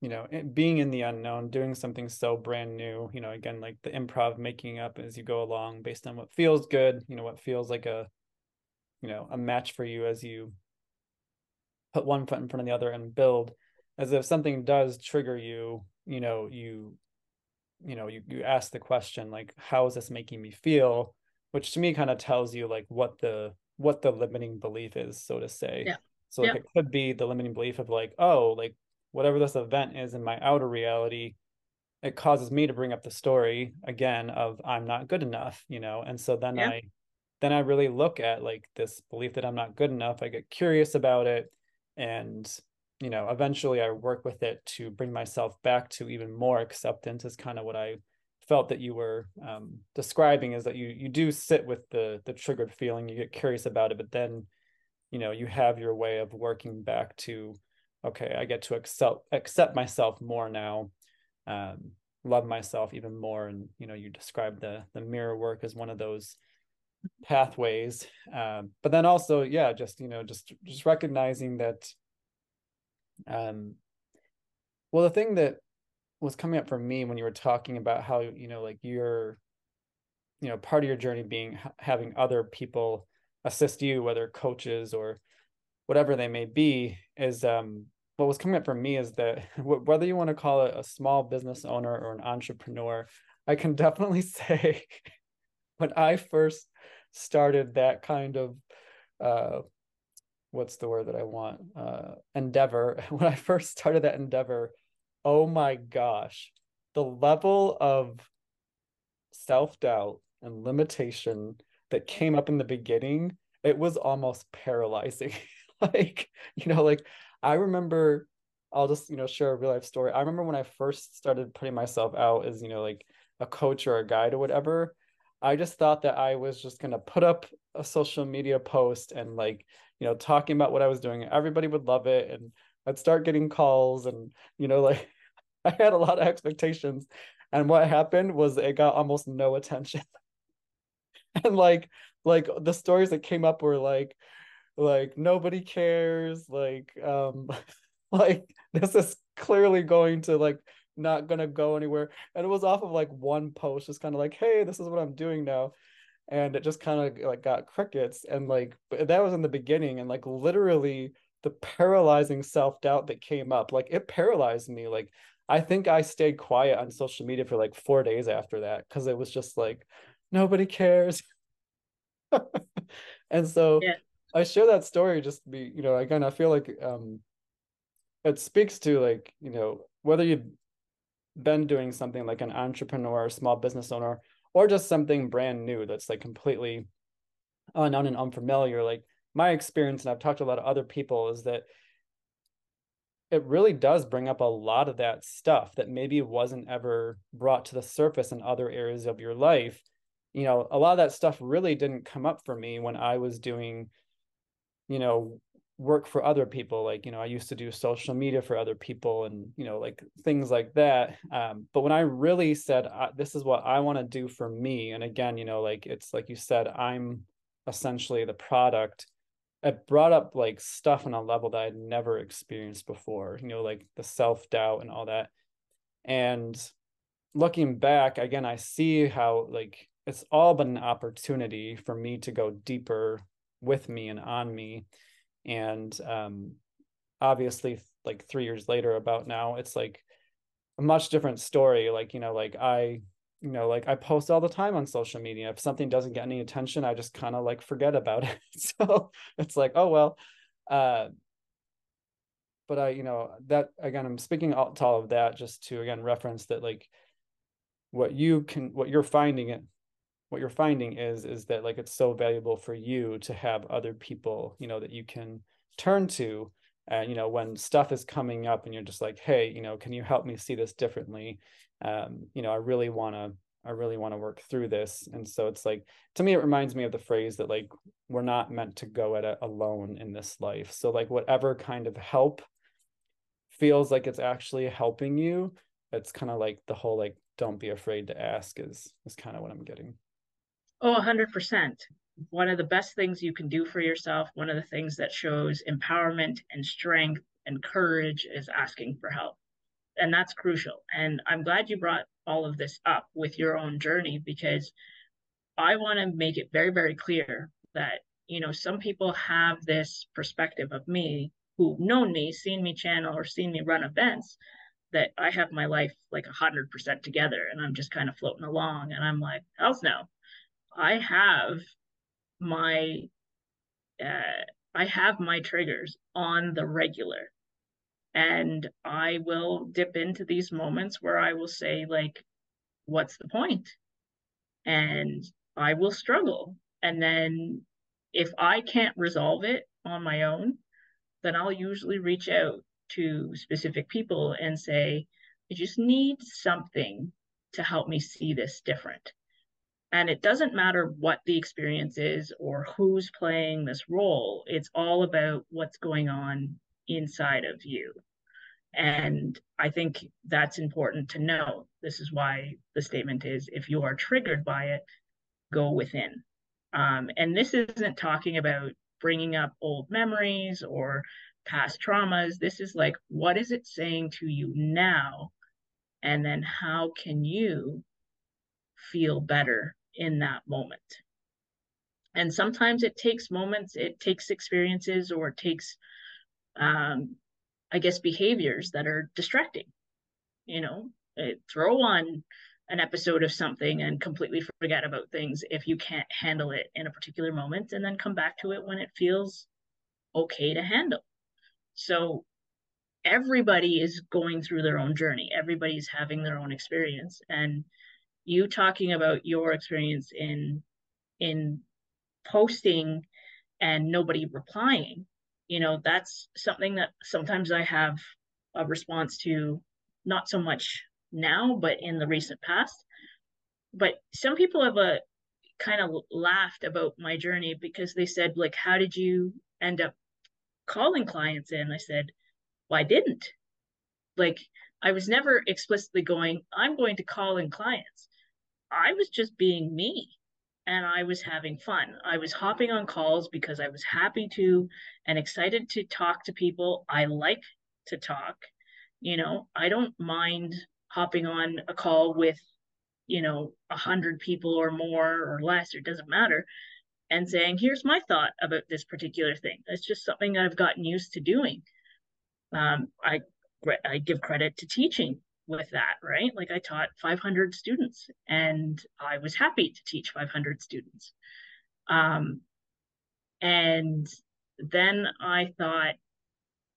you know being in the unknown doing something so brand new you know again like the improv making up as you go along based on what feels good you know what feels like a you know a match for you as you put one foot in front of the other and build as if something does trigger you you know you you know you, you ask the question like how is this making me feel which to me kind of tells you like what the what the limiting belief is so to say yeah. so like yeah. it could be the limiting belief of like oh like whatever this event is in my outer reality it causes me to bring up the story again of i'm not good enough you know and so then yeah. i then i really look at like this belief that i'm not good enough i get curious about it and you know eventually i work with it to bring myself back to even more acceptance is kind of what i felt that you were um, describing is that you you do sit with the the triggered feeling you get curious about it but then you know you have your way of working back to okay, I get to accept accept myself more now, um, love myself even more. And you know, you describe the the mirror work as one of those pathways. Um, but then also, yeah, just you know, just just recognizing that. Um, well, the thing that was coming up for me when you were talking about how you know, like you're, you know, part of your journey being having other people assist you, whether coaches or whatever they may be is um what was coming up for me is that *laughs* whether you want to call it a small business owner or an entrepreneur i can *laughs* definitely say *laughs* when i first started that kind of uh what's the word that i want? Uh endeavor when i first started that endeavor oh my gosh. The level of self-doubt and limitation that came up in the beginning it was almost paralyzing. *laughs* Like you know like i remember i'll just you know share a real life story. I remember when i first started putting myself out as you know like a coach or a guide or whatever i just thought that i was just going to put up a social media post and like you know talking about what i was doing. Everybody would love it and i'd start getting calls and you know like *laughs* i had a lot of expectations. And what happened was it got almost no attention. *laughs* And like like the stories that came up were like like nobody cares like um *laughs* like this is clearly going to like not gonna go anywhere. And it was off of like one post just kind of like hey this is what i'm doing now. And it just kind of like got crickets. And like that was in the beginning. And like literally the paralyzing self-doubt that came up like it paralyzed me like i think i stayed quiet on social media for like four days after that because it was just like nobody cares *laughs* and so yeah. i share that story just to be you know again i feel like um it speaks to like you know whether you've been doing something like an entrepreneur small business owner or just something brand new that's like completely unknown and unfamiliar like my experience and i've talked to a lot of other people is that it really does bring up a lot of that stuff that maybe wasn't ever brought to the surface in other areas of your life. You know a lot of that stuff really didn't come up for me when i was doing you know work for other people. Like you know i used to do social media for other people and you know like things like that. Um, but when i really said this is what i want to do for me and again you know like it's like you said i'm essentially the product it brought up like stuff on a level that i'd never experienced before you know like the self-doubt and all that. And looking back again i see how like it's all been an opportunity for me to go deeper with me and on me. And um, obviously like three years later about now it's like a much different story. Like you know like i you know like i post all the time on social media. If something doesn't get any attention i just kind of like forget about it. *laughs* So it's like oh well. Uh but i you know that again i'm speaking to all of that just to again reference that like what you can what you're finding it what you're finding is is that like it's so valuable for you to have other people you know that you can turn to and you know when stuff is coming up and you're just like hey you know can you help me see this differently? Um you know i really want to i really want to work through this. And so it's like to me it reminds me of the phrase that like we're not meant to go at it alone in this life. So like whatever kind of help feels like it's actually helping you it's kind of like the whole like don't be afraid to ask is is kind of what i'm getting. Oh, 100%. One of the best things you can do for yourself, one of the things that shows empowerment and strength and courage is asking for help. And that's crucial. And I'm glad you brought all of this up with your own journey because I want to make it very, very clear that, you know, some people have this perspective of me who've known me, seen me channel, or seen me run events that I have my life like 100% together and I'm just kind of floating along. And I'm like, hell's no. I have my uh, I have my triggers on the regular. And I will dip into these moments where I will say, like, what's the point? And I will struggle. And then if I can't resolve it on my own, then I'll usually reach out to specific people and say, I just need something to help me see this different. And it doesn't matter what the experience is or who's playing this role, it's all about what's going on inside of you. And I think that's important to know. This is why the statement is if you are triggered by it, go within. Um, and this isn't talking about bringing up old memories or past traumas. This is like, what is it saying to you now? And then how can you feel better in that moment. And sometimes it takes moments, it takes experiences, or it takes, um, I guess, behaviors that are distracting. You know, it, throw on an episode of something and completely forget about things if you can't handle it in a particular moment, and then come back to it when it feels okay to handle. So everybody is going through their own journey, everybody's having their own experience. And you talking about your experience in in posting and nobody replying you know that's something that sometimes i have a response to not so much now but in the recent past. But some people have a kind of laughed about my journey because they said like how did you end up calling clients in? I said well i didn't. Like i was never explicitly going i'm going to call in clients I was just being me and I was having fun. I was hopping on calls because I was happy to and excited to talk to people. I like to talk. You know, I don't mind hopping on a call with, you know, a hundred people or more or less, it doesn't matter, and saying, here's my thought about this particular thing. It's just something I've gotten used to doing. Um, I I give credit to teaching with that, right? Like I taught 500 students and I was happy to teach 500 students. Um, and then I thought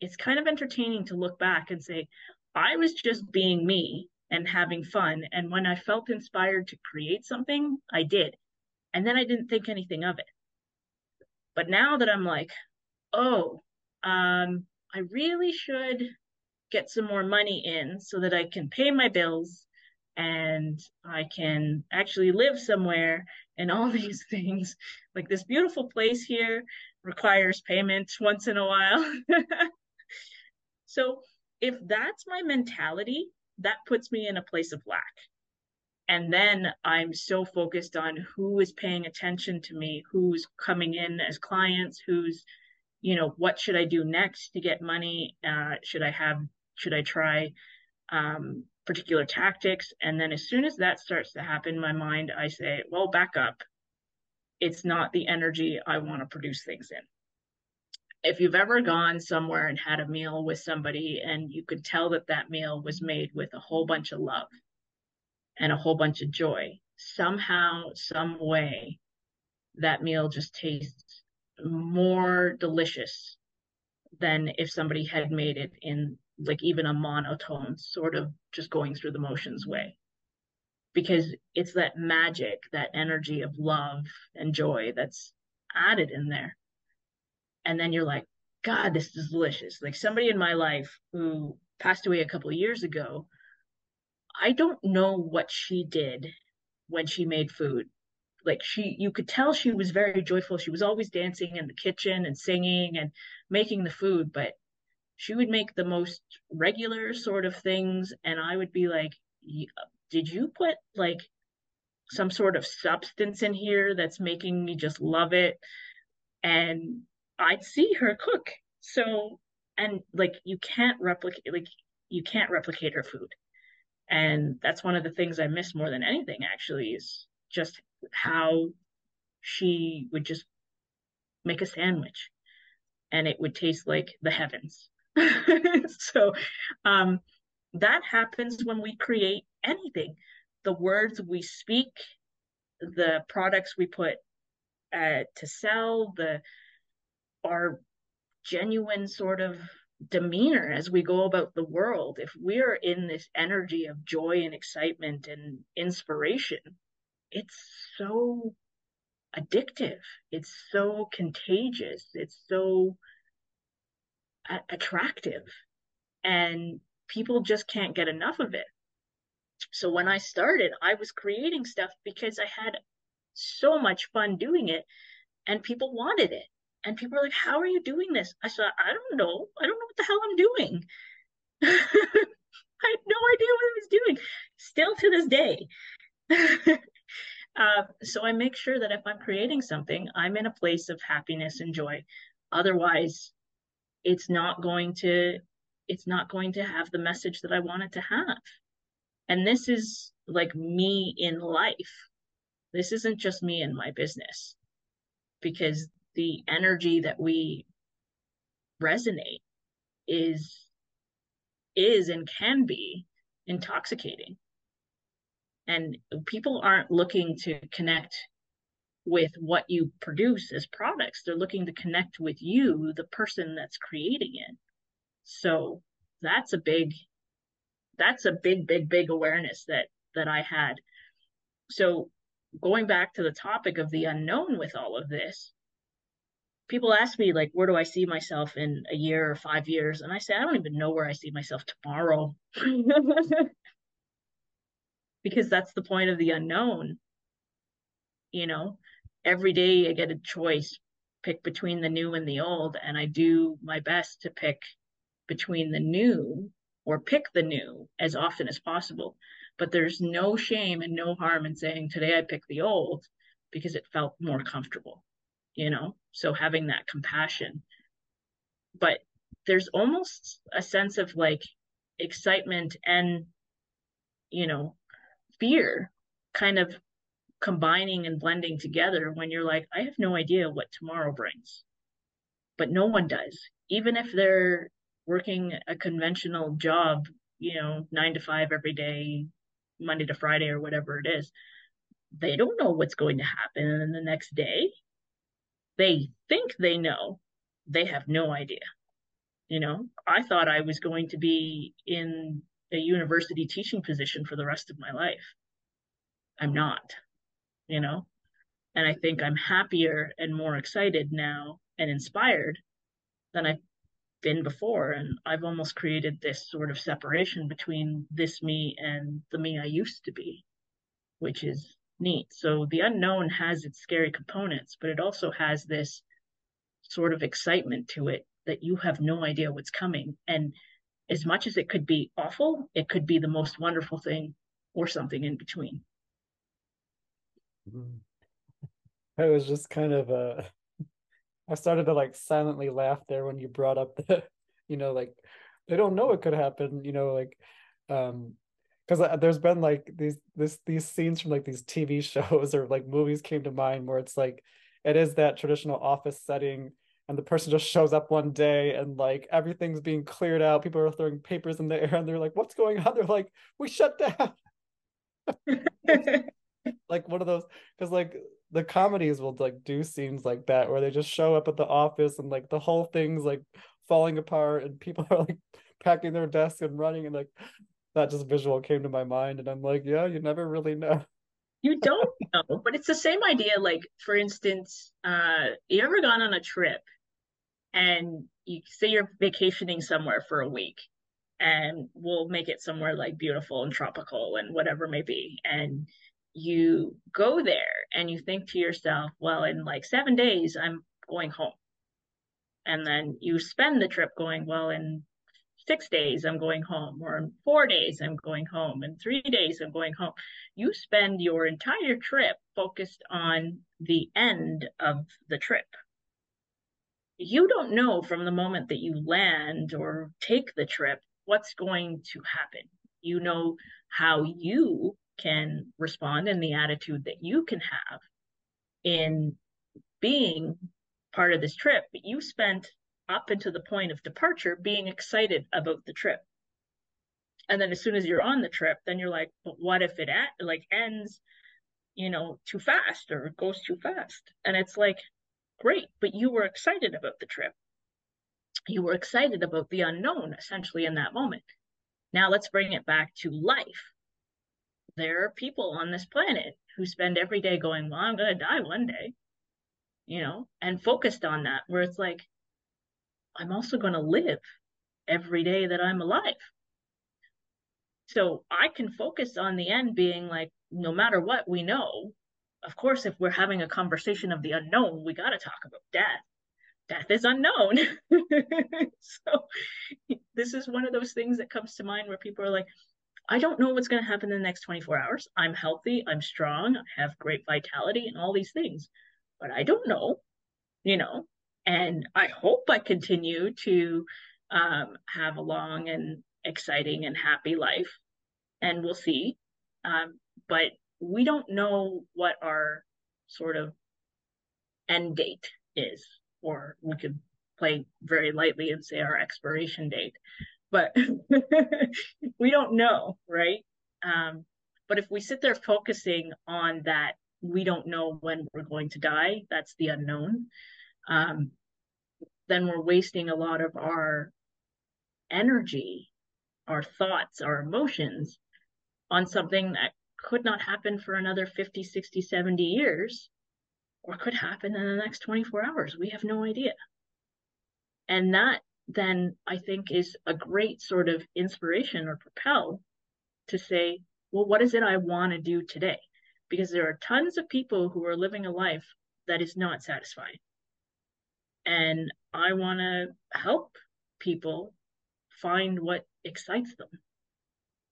it's kind of entertaining to look back and say, I was just being me and having fun. And when I felt inspired to create something, I did. And then I didn't think anything of it. But now that I'm like, oh, um, I really should get some more money in so that I can pay my bills and I can actually live somewhere and all *laughs* these things. Like this beautiful place here requires payment once in a while. *laughs* so if that's my mentality, that puts me in a place of lack. And then I'm so focused on who is paying attention to me, who's coming in as clients, who's, you know, what should I do next to get money? Uh, should I have, should I try um, particular tactics? And then as soon as that starts to happen in my mind, I say, well, back up. It's not the energy I want to produce things in if you've ever gone somewhere and had a meal with somebody and you could tell that that meal was made with a whole bunch of love and a whole bunch of joy somehow some way that meal just tastes more delicious than if somebody had made it in like even a monotone sort of just going through the motions way. Because it's that magic that energy of love and joy that's added in there. And then you're like god this is delicious. Like somebody in my life who passed away a couple of years ago i don't know what she did when she made food. Like she you could tell she was very joyful. She was always dancing in the kitchen and singing and making the food but she would make the most regular sort of things and i would be like did you put like some sort of substance in here that's making me just love it and I'd see her cook. So, and like you can't replicate, like you can't replicate her food. And that's one of the things I miss more than anything, actually, is just how she would just make a sandwich and it would taste like the heavens. *laughs* so, um, that happens when we create anything. The words we speak, the products we put uh, to sell, the our genuine sort of demeanor as we go about the world, if we're in this energy of joy and excitement and inspiration, it's so addictive. It's so contagious. It's so attractive. And people just can't get enough of it. So when I started, I was creating stuff because I had so much fun doing it and people wanted it. And people were like, How are you doing this? I said, I don't know. I don't know what the hell I'm doing. *laughs* I had no idea what I was doing, still to this day. uh, *laughs* so I make sure that if I'm creating something, I'm in a place of happiness and joy. Otherwise, it's not going to it's not going to have the message that I want it to have. And this is like me in life. This isn't just me in my business because the energy that we resonate is is and can be intoxicating and people aren't looking to connect with what you produce as products. They're looking to connect with you the person that's creating it. So that's a big that's a big big big awareness that that i had. So going back to the topic of the unknown with all of this people ask me like where do i see myself in a year or five years? And i say i don't even know where i see myself tomorrow. *laughs* Because that's the point of the unknown you know every day i get a choice pick between the new and the old and i do my best to pick between the new or pick the new as often as possible. But there's no shame and no harm in saying today i pick the old because it felt more comfortable you know? So having that compassion. But there's almost a sense of like excitement and you know fear kind of combining and blending together when you're like, I have no idea what tomorrow brings. But no one does. Even if they're working a conventional job, you know, nine to five every day, Monday to Friday or whatever it is, they don't know what's going to happen in the next day. They think they know, they have no idea. You know, I thought I was going to be in a university teaching position for the rest of my life. I'm not, you know, and I think I'm happier and more excited now and inspired than I've been before. And I've almost created this sort of separation between this me and the me I used to be, which is neat. So the unknown has its scary components, but it also has this sort of excitement to it that you have no idea what's coming. And as much as it could be awful, it could be the most wonderful thing or something in between. *laughs* I was just kind of uh *laughs* I started to like silently laugh there when you brought up the *laughs* you know like they don't know it could happen, you know like um because there's been like these this these scenes from like these TV shows or like movies came to mind where it's like it is that traditional office setting and the person just shows up one day and like everything's being cleared out. People are throwing papers in the air and they're like what's going on? They're like we shut down *laughs* like one of those because like the comedies will like do scenes like that where they just show up at the office and like the whole thing's like falling apart and people *laughs* are like packing their desks and running and like that just visual came to my mind and i'm like yeah you never really know. You don't know but it's the same idea like for instance uh you ever gone on a trip and you say you're vacationing somewhere for a week and we'll make it somewhere like beautiful and tropical and whatever may be and you go there and you think to yourself well in like 7 days I'm going home and then you spend the trip going well in six days I'm going home, or in four days I'm going home, and three days I'm going home. You spend your entire trip focused on the end of the trip. You don't know from the moment that you land or take the trip what's going to happen. You know how you can respond and the attitude that you can have in being part of this trip, but you spent up until the point of departure being excited about the trip. And then as soon as you're on the trip then you're like but what if it like ends you know too fast or goes too fast? And it's like great but you were excited about the trip. You were excited about the unknown essentially in that moment. Now let's bring it back to life there are people on this planet who spend every day going well i'm going to die one day you know and focused on that where it's like I'm also going to live every day that I'm alive. So I can focus on the end being like, no matter what we know, of course, if we're having a conversation of the unknown, we got to talk about death. Death is unknown. *laughs* so this is one of those things that comes to mind where people are like, I don't know what's going to happen in the next 24 hours. I'm healthy, I'm strong, I have great vitality, and all these things, but I don't know, you know, and I hope I continue to um, have a long and exciting and happy life. And we'll see. Um, but we don't know what our sort of end date is, or we could play very lightly and say our expiration date, but *laughs* we don't know, right? Um, but if we sit there focusing on that, we don't know when we're going to die, that's the unknown um, then we're wasting a lot of our energy, our thoughts, our emotions on something that could not happen for another 50, 60, 70 years, or could happen in the next 24 hours. We have no idea. And that then I think is a great sort of inspiration or propel to say, well, what is it I want to do today? Because there are tons of people who are living a life that is not satisfying and I want to help people find what excites them.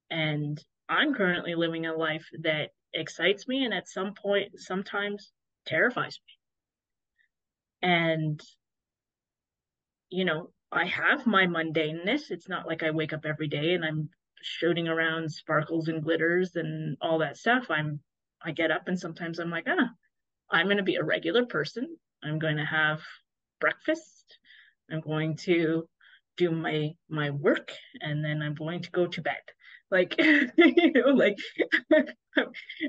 And I'm currently living a life that excites me and at some point sometimes terrifies me. And you know, I have my mundaneness. It's not like I wake up every day and I'm shooting around sparkles and glitters and all that stuff. I'm I get up and sometimes I'm like, ah, I'm going to be a regular person. I'm going to have breakfast. I'm going to do my my work and then I'm going to go to bed. Like *laughs* you know, like *laughs*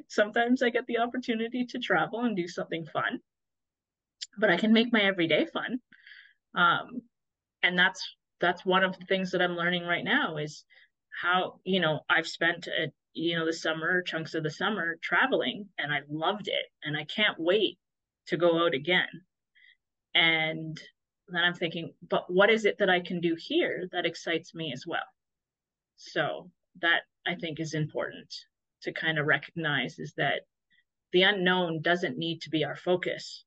sometimes I get the opportunity to travel and do something fun, but I can make my everyday fun. Um, and that's that's one of the things that I'm learning right now is how you know I've spent a, you know the summer chunks of the summer traveling and I loved it and I can't wait to go out again. And then I'm thinking, but what is it that I can do here that excites me as well? So that I think is important to kind of recognize is that the unknown doesn't need to be our focus,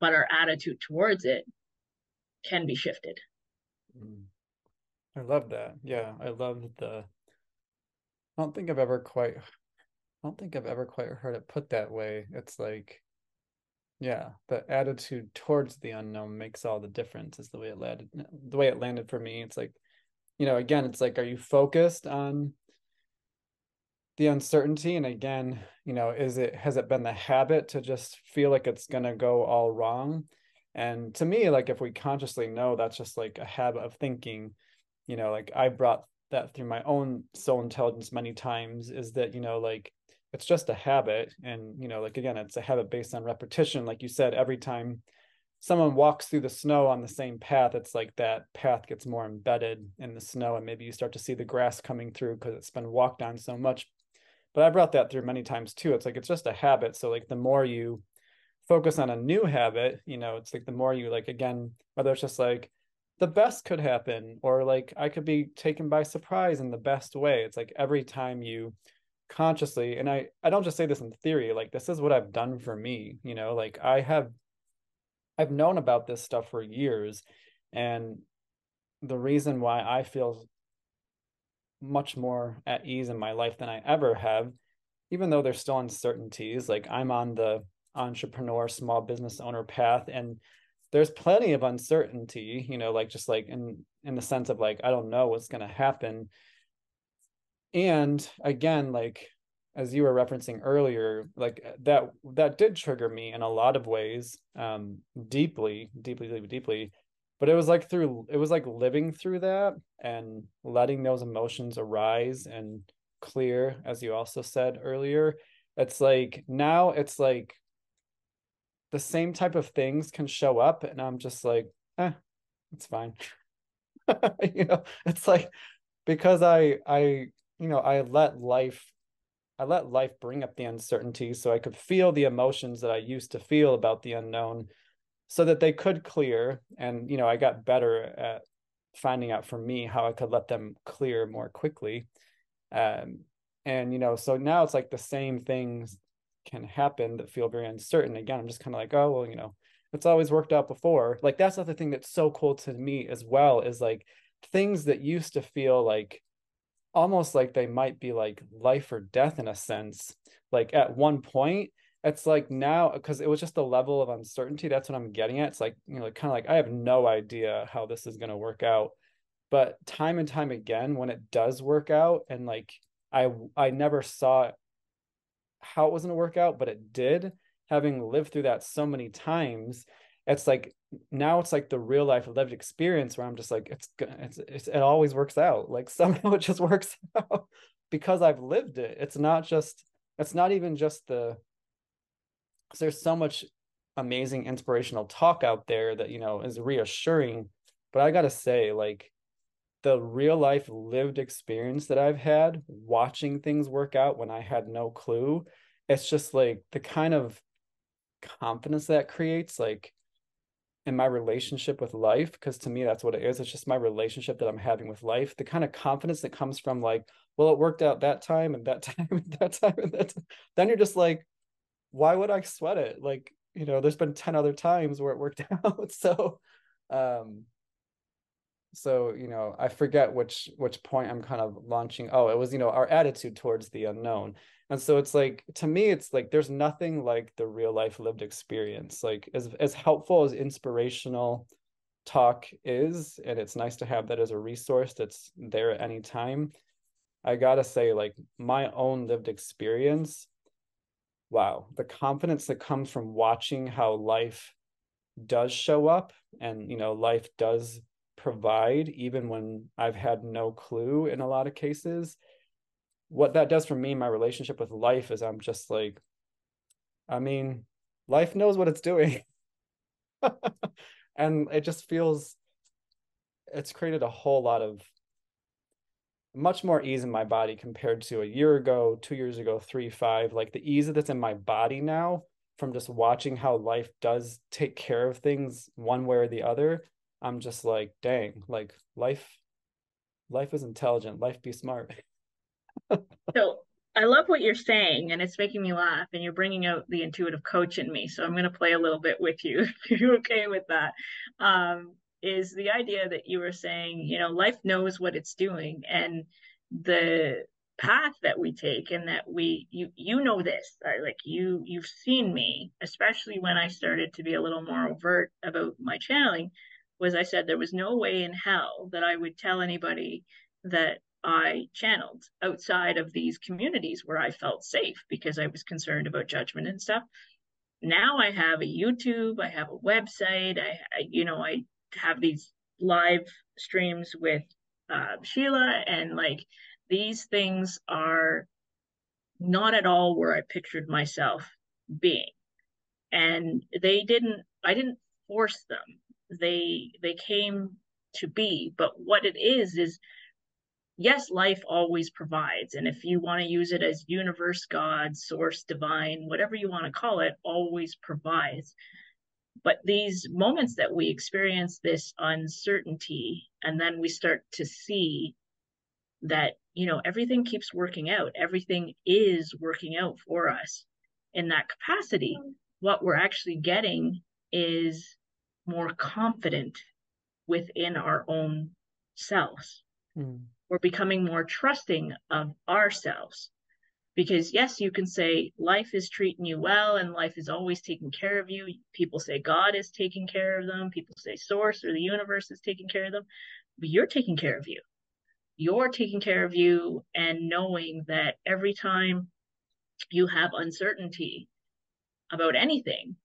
but our attitude towards it can be shifted. Mm. I love that. Yeah, I love the. I don't think I've ever quite. I don't think I've ever quite heard it put that way. It's like, yeah, the attitude towards the unknown makes all the difference. Is the way it landed. The way it landed for me. It's like, you know, again, it's like, are you focused on the uncertainty? And again, you know, is it has it been the habit to just feel like it's gonna go all wrong? And to me, like if we consciously know that's just like a habit of thinking, you know, like I brought that through my own soul intelligence many times is that, you know, like it's just a habit. And, you know, like again, it's a habit based on repetition. Like you said, every time someone walks through the snow on the same path, it's like that path gets more embedded in the snow. And maybe you start to see the grass coming through because it's been walked on so much. But I brought that through many times too. It's like it's just a habit. So like the more you focus on a new habit, you know, it's like the more you like again, whether it's just like the best could happen or like I could be taken by surprise in the best way. It's like every time you consciously and I I don't just say this in theory, like this is what I've done for me, you know, like I have I've known about this stuff for years and the reason why I feel much more at ease in my life than I ever have even though there's still uncertainties like I'm on the entrepreneur, small business owner path. And there's plenty of uncertainty, you know, like just like in in the sense of like, I don't know what's gonna happen. And again, like as you were referencing earlier, like that that did trigger me in a lot of ways, um, deeply, deeply, deeply, deeply. But it was like through it was like living through that and letting those emotions arise and clear, as you also said earlier. It's like now it's like the same type of things can show up and i'm just like eh it's fine. *laughs* You know it's like because i i you know i let life i let life bring up the uncertainty so i could feel the emotions that i used to feel about the unknown so that they could clear and you know i got better at finding out for me how i could let them clear more quickly. Um and you know so now it's like the same things can happen that feel very uncertain. Again i'm just kind of like oh well you know it's always worked out before. Like that's the thing that's so cool to me as well is like things that used to feel like almost like they might be like life or death in a sense. Like at one point it's like now because it was just the level of uncertainty that's what i'm getting at. It's like you know like, kind of like i have no idea how this is going to work out. But time and time again when it does work out and like i i never saw how it was going to work out, but it did. Having lived through that so many times, it's like now it's like the real life lived experience where I'm just like it's it's, it's it always works out. Like *laughs* somehow it just works *laughs* out because I've lived it. It's not just it's not even just the there's so much amazing inspirational talk out there that you know is reassuring but i gotta say like the real life lived experience that I've had watching things work out when I had no clue, it's just like the kind of confidence that creates, like in my relationship with life, because to me, that's what it is. It's just my relationship that I'm having with life. The kind of confidence that comes from like, well, it worked out that time and that *laughs* time and that time and that time. Then you're just like, why would I sweat it? Like, you know, there's been 10 other times where it worked *laughs* out. so um so you know i forget which which point i'm kind of launching. Oh it was you know our attitude towards the unknown. And so it's like to me it's like there's nothing like the real life lived experience. Like as as helpful as inspirational talk is and it's nice to have that as a resource that's there at any time i gotta say like my own lived experience wow, the confidence that comes from watching how life does show up and, you know, life does provide, even when I've had no clue in a lot of cases. What that does for me, my relationship with life is I'm just like, I mean, life knows what it's doing. *laughs* and it just feels it's created a whole lot of much more ease in my body compared to a year ago, two years ago, three, five. Like the ease that's in my body now from just watching how life does take care of things one way or the other. I'm just like, dang, like life, life is intelligent. Life be smart. *laughs* so I love what you're saying, and it's making me laugh. And you're bringing out the intuitive coach in me. So I'm going to play a little bit with you *laughs* if you're okay with that. Um, is the idea that you were saying, you know, life knows what it's doing and the path that we take and that we you you know this like you you've seen me especially when i started to be a little more overt about my channeling was i said there was no way in hell that i would tell anybody that i channeled outside of these communities where i felt safe because i was concerned about judgment and stuff now i have a youtube i have a website i, I you know i have these live streams with uh, Sheila, and like these things are not at all where I pictured myself being. And they didn't, I didn't force them. They they came to be. But what it is is yes, life always provides. And if you want to use it as universe, God, source, divine, whatever you want to call it, always provides but these moments that we experience this uncertainty and then we start to see that you know everything keeps working out everything is working out for us in that capacity mm-hmm. what we're actually getting is more confident within our own selves. Mm. we're becoming more trusting of ourselves. Because yes you can say life is treating you well and life is always taking care of you. People say god is taking care of them. People say source or the universe is taking care of them. But you're taking care of you. You're taking care of you and knowing that every time you have uncertainty about anything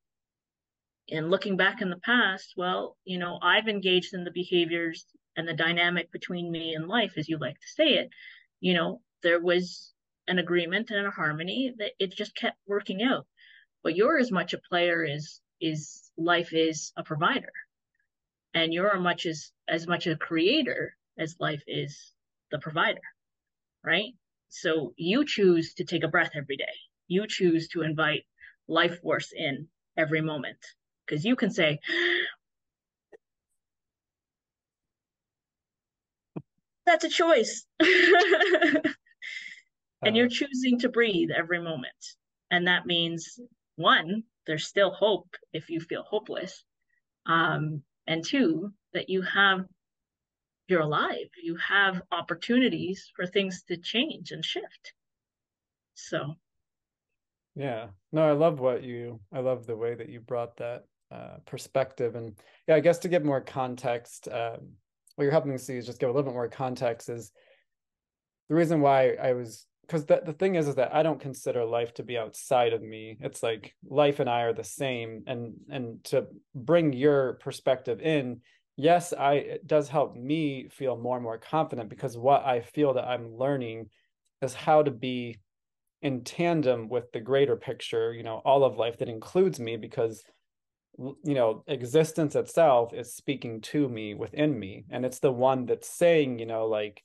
and looking back in the past well you know i've engaged in the behaviors and the dynamic between me and life as you like to say it. You know there was an agreement and a harmony that it just kept working out. But you're as much a player as is life is a provider. And you're much as as much a creator as life is the provider right? So you choose to take a breath every day. You choose to invite life force in every moment because you can say that's a choice. *laughs* And you're uh-huh. choosing to breathe every moment. And that means one there's still hope if you feel hopeless um, and two that you have you're alive. You have opportunities for things to change and shift. So. Yeah. No i love what you i love the way that you brought that uh, perspective. And yeah i guess to get more context um, what you're helping me see is just give a little bit more context is the reason why i was because the, the thing is is that i don't consider life to be outside of me. It's like life and i are the same. And and to bring your perspective in yes i it does help me feel more and more confident because what i feel that i'm learning is how to be in tandem with the greater picture you know all of life that includes me because you know existence itself is speaking to me within me and it's the one that's saying you know like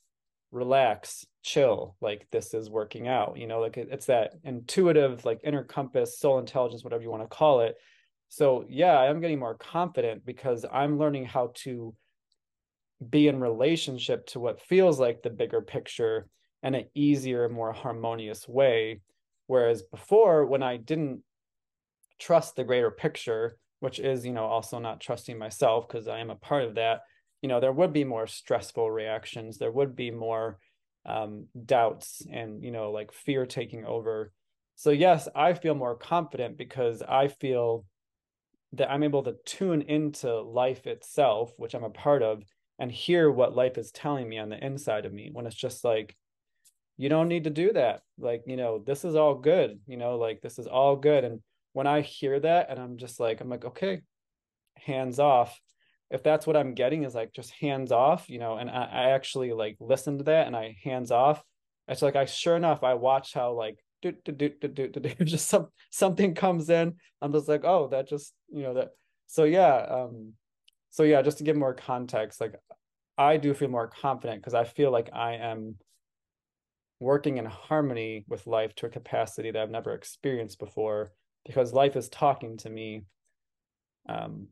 relax chill like this is working out you know like it's that intuitive like inner compass soul intelligence whatever you want to call it. So yeah i'm getting more confident because i'm learning how to be in relationship to what feels like the bigger picture in an easier more harmonious way. Whereas before when i didn't trust the greater picture which is you know also not trusting myself because i am a part of that you know there would be more stressful reactions. There would be more um, doubts and you know like fear taking over. So yes i feel more confident because i feel that i'm able to tune into life itself which i'm a part of and hear what life is telling me on the inside of me when it's just like you don't need to do that. Like you know this is all good. You know like this is all good. And when i hear that and i'm just like i'm like okay hands off. If that's what i'm getting is like just hands off you know and i, I actually like listen to that and i hands off. It's like i sure enough i watch how like do, do, do, do, do, do, *laughs* just some something comes in. I'm just like oh that just you know that so yeah um so yeah just to give more context like i do feel more confident because i feel like i am working in harmony with life to a capacity that I've never experienced before because life is talking to me. Um,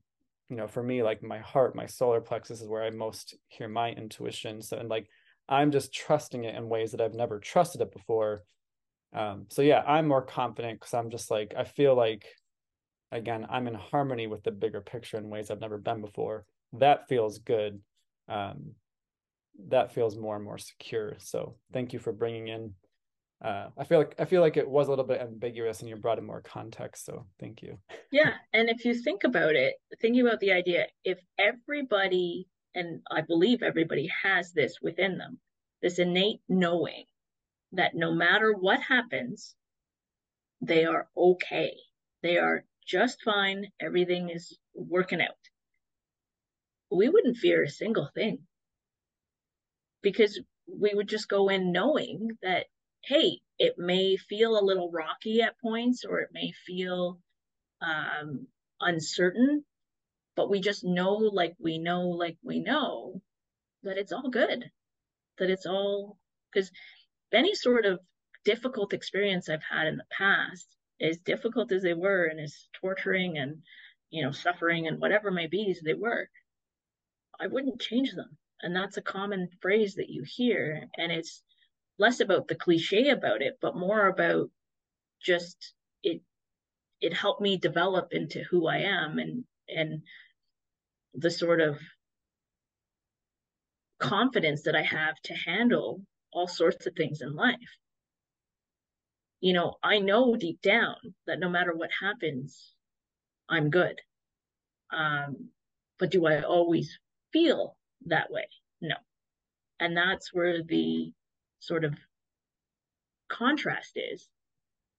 you know, for me, like my heart, my solar plexus is where I most hear my intuition. So, and like I'm just trusting it in ways that I've never trusted it before. Um, so yeah, I'm more confident because I'm just like I feel like again I'm in harmony with the bigger picture in ways I've never been before. That feels good. Um, that feels more and more secure. So thank you for bringing in. Uh, I feel like I feel like it was a little bit ambiguous, and you brought in more context. So thank you. Yeah, and if you think about it, thinking about the idea, if everybody, and I believe everybody has this within them, this innate knowing that no matter what happens, they are okay. They are just fine. Everything is working out. We wouldn't fear a single thing because we would just go in knowing that hey it may feel a little rocky at points or it may feel um, uncertain but we just know like we know like we know that it's all good that it's all because any sort of difficult experience i've had in the past as difficult as they were and as torturing and you know suffering and whatever may be as they were i wouldn't change them. And that's a common phrase that you hear and it's less about the cliche about it but more about just it it helped me develop into who i am and and the sort of confidence that i have to handle all sorts of things in life you know i know deep down that no matter what happens i'm good um but do i always feel that way. No. And that's where the sort of contrast is.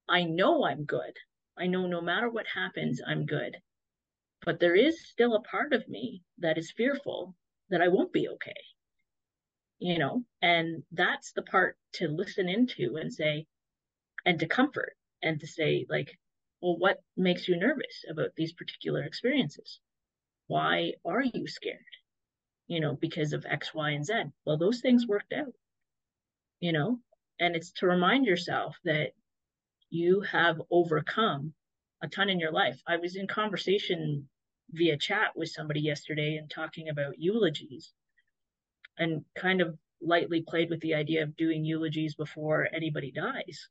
I know I'm good. I know no matter what happens, I'm good. But there is still a part of me that is fearful that I won't be okay. You know, and that's the part to listen into and say, and to comfort and to say, like, well, what makes you nervous about these particular experiences? Why are you scared? you know, because of X, Y, and Z. Well, those things worked out, you know, and it's to remind yourself that you have overcome a ton in your life. I was in conversation via chat with somebody yesterday and talking about eulogies and kind of lightly played with the idea of doing eulogies before anybody dies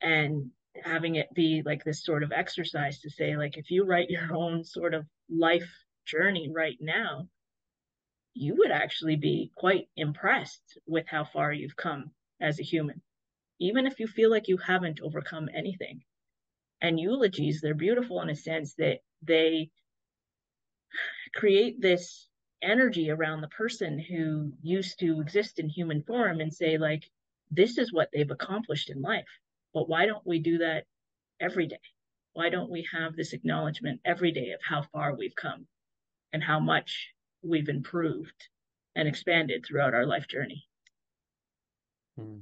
and having it be like this sort of exercise to say like if you write your own sort of life journey right now you would actually be quite impressed with how far you've come as a human, even if you feel like you haven't overcome anything. And eulogies, they're beautiful in a sense that they create this energy around the person who used to exist in human form and say, like, this is what they've accomplished in life. But why don't we do that every day? Why don't we have this acknowledgement every day of how far we've come and how much we've improved and expanded throughout our life journey. Hmm.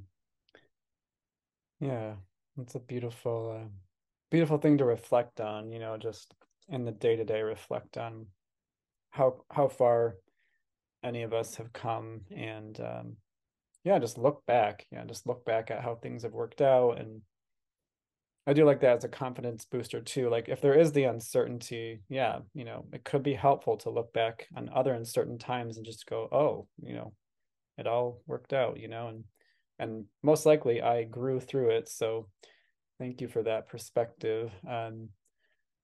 Yeah, it's a beautiful, uh, beautiful thing to reflect on. You know, just in the day to day, reflect on how how far any of us have come, and um, yeah, just look back. Yeah, just look back at how things have worked out and I do like that as a confidence booster too. Like if there is the uncertainty, yeah, you know, it could be helpful to look back on other uncertain times and just go, oh, you know, it all worked out, you know, and and most likely I grew through it. So thank you for that perspective. Um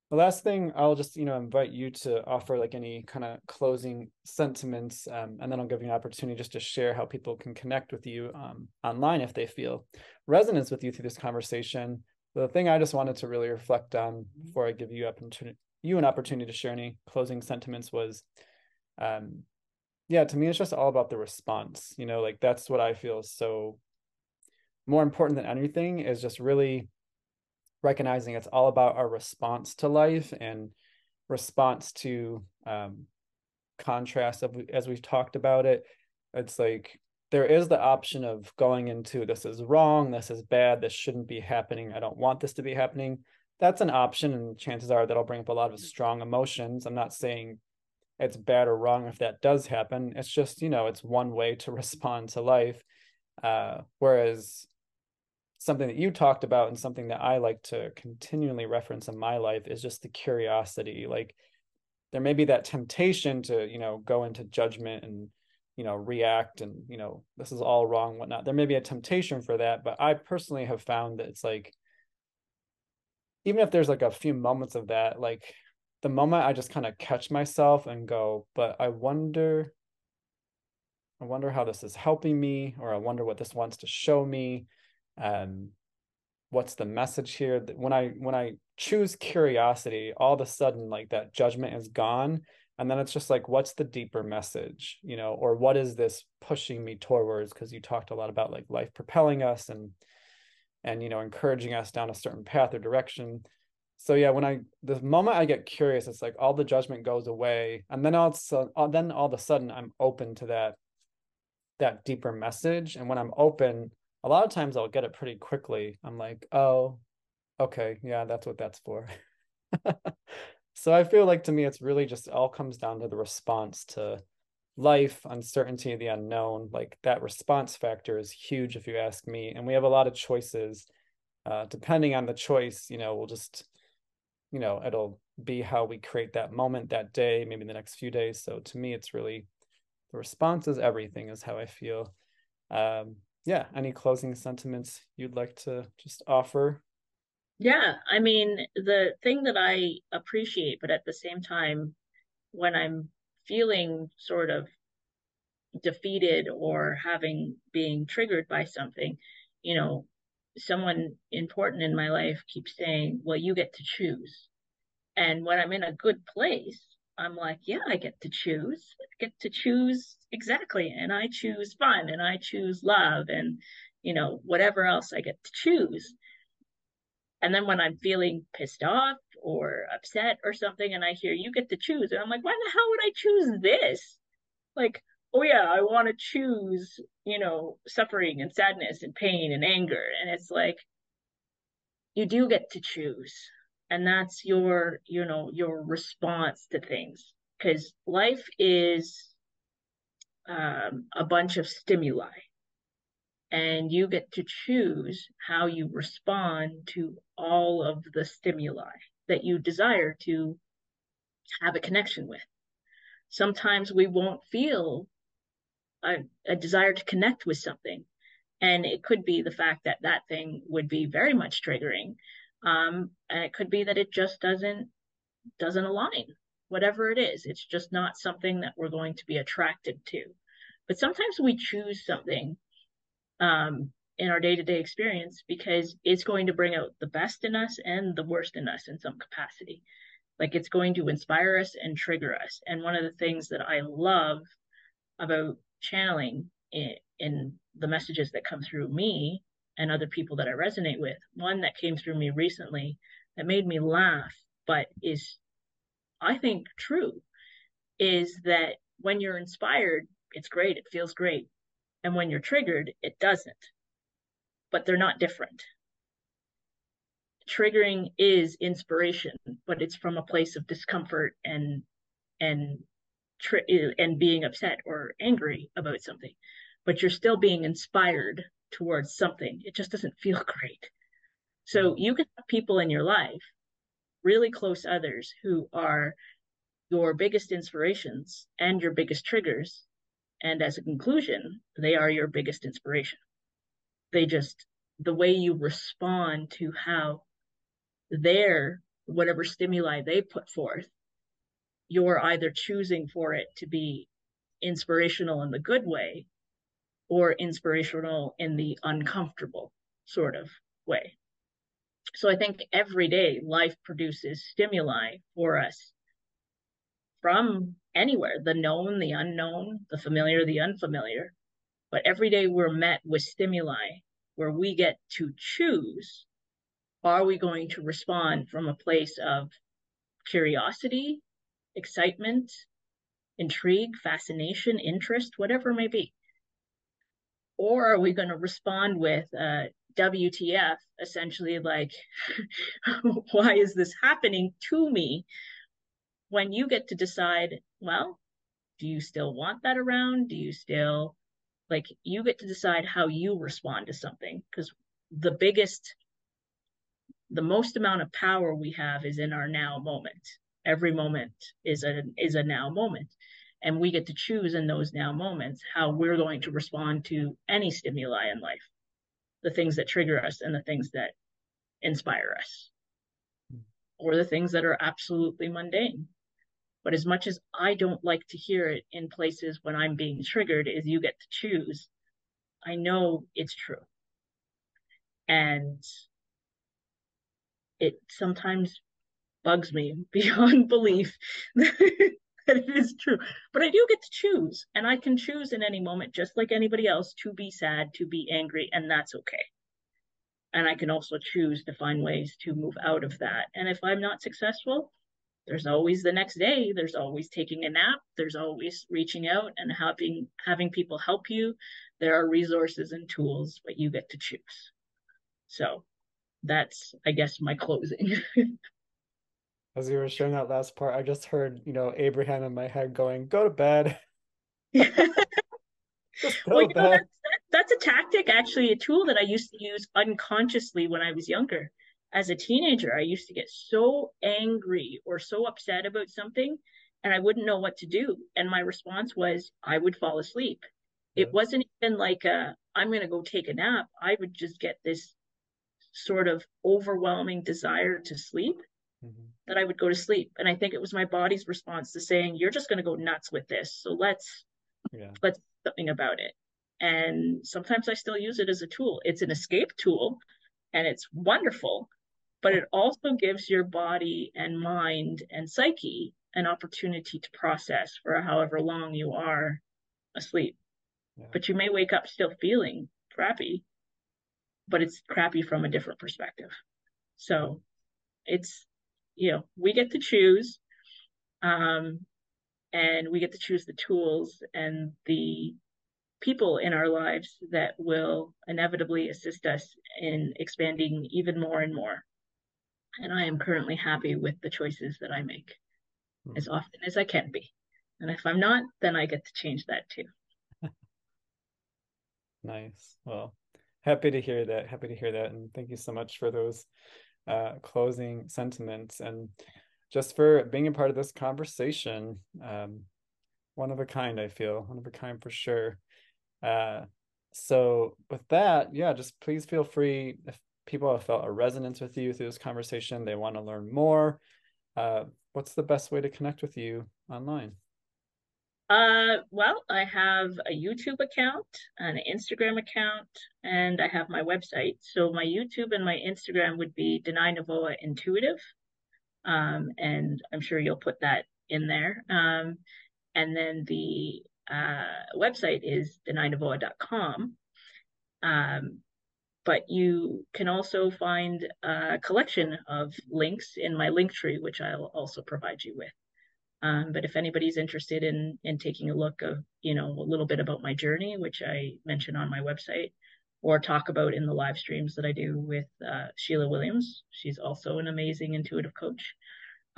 the last thing I'll just, you know, invite you to offer like any kind of closing sentiments, um, and then I'll give you an opportunity just to share how people can connect with you um, online if they feel resonance with you through this conversation the thing I just wanted to really reflect on before I give you opportunity you an opportunity to share any closing sentiments was um yeah to me it's just all about the response you know like that's what i feel so more important than anything is just really recognizing it's all about our response to life and response to um, contrast of, as we've talked about it. It's like there is the option of going into this is wrong this is bad this shouldn't be happening i don't want this to be happening. That's an option and chances are that'll bring up a lot of strong emotions. I'm not saying it's bad or wrong if that does happen. It's just you know it's one way to *laughs* respond to life. Uh, whereas something that you talked about and something that I like to continually reference in my life is just the curiosity. Like there may be that temptation to, you know, go into judgment and, you know, react and, you know, this is all wrong, whatnot. There may be a temptation for that, but I personally have found that it's like, even if there's like a few moments of that, like the moment I just kind of catch myself and go, but I wonder, I wonder how this is helping me, or I wonder what this wants to show me um, what's the message here that when i when i choose curiosity all of a sudden like that judgment is gone and then it's just like what's the deeper message you know or what is this pushing me towards? Because you talked a lot about like life propelling us and and you know encouraging us down a certain path or direction. So yeah when i the moment i get curious it's like all the judgment goes away. And then all uh, then all of a sudden i'm open to that that deeper message. And when i'm open a lot of times I'll get it pretty quickly. I'm like, oh, okay, yeah, that's what that's for. *laughs* so I feel like to me, it's really just all comes down to the response to life, uncertainty, the unknown. Like that response factor is huge, if you ask me. And we have a lot of choices. Uh, depending on the choice, you know, we'll just, you know, it'll be how we create that moment, that day, maybe the next few days. So to me, it's really the response is everything, is how I feel. Um, yeah, any closing sentiments you'd like to just offer? Yeah, I mean, the thing that I appreciate, but at the same time, when I'm feeling sort of defeated or having being triggered by something, you know, someone important in my life keeps saying, Well, you get to choose. And when I'm in a good place, I'm like, yeah, I get to choose. I get to choose exactly. And I choose fun and I choose love and, you know, whatever else I get to choose. And then when I'm feeling pissed off or upset or something and I hear you get to choose, and I'm like, why the hell would I choose this? Like, oh yeah, I want to choose, you know, suffering and sadness and pain and anger. And it's like, you do get to choose and that's your you know your response to things because life is um, a bunch of stimuli and you get to choose how you respond to all of the stimuli that you desire to have a connection with. Sometimes we won't feel a, a desire to connect with something and it could be the fact that that thing would be very much triggering um, and it could be that it just doesn't doesn't align whatever it is. It's just not something that we're going to be attracted to. But sometimes we choose something um, in our day-to-day experience because it's going to bring out the best in us and the worst in us in some capacity like it's going to inspire us and trigger us and one of the things that i love about channeling in, in the messages that come through me and other people that I resonate with. One that came through me recently that made me laugh, but is, I think, true, is that when you're inspired, it's great, it feels great. And when you're triggered, it doesn't. But they're not different. Triggering is inspiration, but it's from a place of discomfort and and and being upset or angry about something. But you're still being inspired towards something. It just doesn't *laughs* feel great. So you can have people in your life, really close others who are your biggest inspirations and your biggest triggers. And as a conclusion, they are your biggest inspiration. They just, the way you respond to how their, whatever stimuli they put forth, you're either choosing for it to be inspirational in the good way or inspirational in the uncomfortable sort of way. So I think every day life produces stimuli for us from anywhere the known, the unknown, the familiar, the unfamiliar. But every day we're met with stimuli where we get to choose are we going to respond from a place of curiosity, excitement, intrigue, fascination, interest, whatever it may be? Or are we going to respond with uh, WTF, essentially like, *laughs* why is this happening to me? When you get to decide, well, do you still want that around? Do you still like you get to decide how you respond to something because the biggest the most amount of power we have is in our now moment. Every moment is a is a now moment. And we get to choose in those now moments how we're going to respond to any stimuli in life the things that trigger us and the things that inspire us hmm. or the things that are absolutely mundane but as much as I don't like to hear it in places when I'm being triggered, is you get to choose. I know it's true. And it sometimes bugs me *laughs* beyond belief *laughs* that it is true. But I do get to choose, and I can choose in any moment, just like anybody else, to be sad, to be angry, and that's okay. And I can also choose to find ways to move out of that. And if I'm not successful, there's always the next day. There's always taking a nap. There's always reaching out and helping having people help you. There are resources and tools but you get to choose. So that's i guess my closing. *laughs* As you were sharing that last part i just heard you know abraham in my head going go to bed. *laughs* *laughs* Well, you know, that's, that's a tactic actually a tool that i used to use unconsciously when i was younger as a teenager, I used to get so angry or so upset about something and I wouldn't know what to do. And my response was I would fall asleep. Yeah. It wasn't even like a, I'm going to go take a nap. I would just get this sort of overwhelming desire to sleep mm-hmm. that I would go to sleep. And I think it was my body's response to saying, you're just going to go nuts with this. So let's, yeah. let's do something about it. And sometimes I still use it as a tool. It's an escape tool and it's wonderful but it also gives your body and mind and psyche an opportunity to process for however long you are asleep. Yeah. But you may wake up still feeling crappy, but it's crappy from a different perspective. So it's, you know, we get to choose, um, and we get to choose the tools and the people in our lives that will inevitably assist us in expanding even more and more and I am currently happy with the choices that I make mm. as often as I can be. And if I'm not, then I get to change that too. *laughs* nice. Well, happy to hear that. Happy to hear that. And thank you so much for those uh, closing sentiments and just for being a part of this conversation. Um, one of a kind, I feel, one of a kind for sure. Uh, so with that, yeah, just please feel free if people have felt a resonance with you through this conversation, they want to learn more, uh, what's the best way to connect with you online? Uh, well, I have a YouTube account, an Instagram account, and I have my website. So my YouTube and my Instagram would be Danay Novoa Intuitive. Um, and I'm sure you'll put that in there. Um, and then the uh, website is danaynovoa.com. Um, but you can also find a collection of links in my link tree, which I'll also provide you with. Um, but if anybody's interested in in taking a look of you know a little bit about my journey, which I mention on my website, or talk about in the live streams that I do with uh, Sheila Williams, she's also an amazing intuitive coach.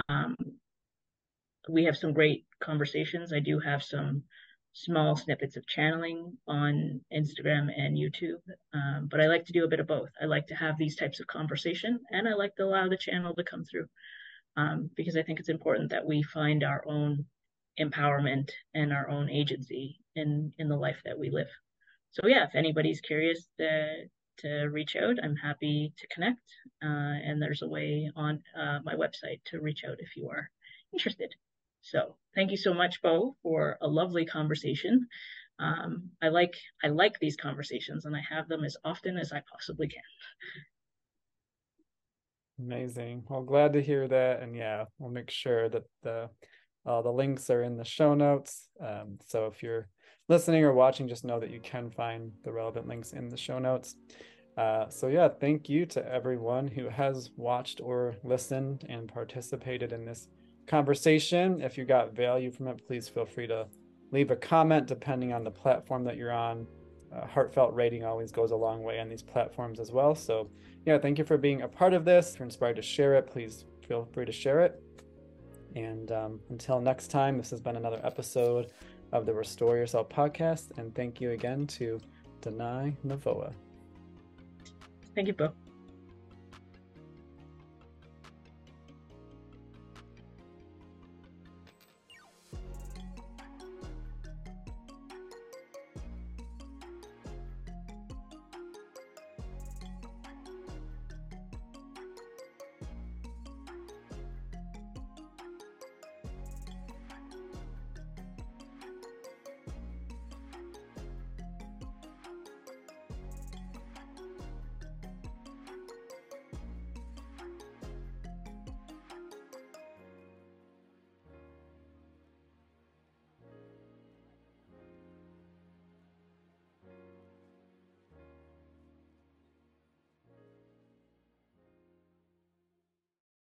Um, we have some great conversations. I do have some small snippets of channeling on Instagram and YouTube. Um, but I like to do a bit of both. I like to have these types of conversation and I like to allow the channel to come through um, because I think it's important that we find our own empowerment and our own agency in, in the life that we live. So yeah, if anybody's curious to, to reach out, I'm happy to connect. Uh, and there's a way on uh, my website to reach out if you are interested. So thank you so much, Bo, for a lovely conversation. Um, I like I like these conversations, and I have them as often as I possibly can. Amazing. Well, glad to hear that, and yeah, we'll make sure that the uh, the links are in the show notes. Um, so if you're listening or watching, just know that you can find the relevant links in the show notes. Uh, so, yeah, thank you to everyone who has watched or listened and participated in this conversation. If you got value from it, please feel free to leave a comment depending on the platform that you're on. Heartfelt rating always goes a long way on these platforms as well. So, yeah, thank you for being a part of this. If you're inspired to share it, please feel free to share it. And um, until next time, this has been another episode of the Restore Yourself podcast. And thank you again to Danay Novoa. Thank you, Bo.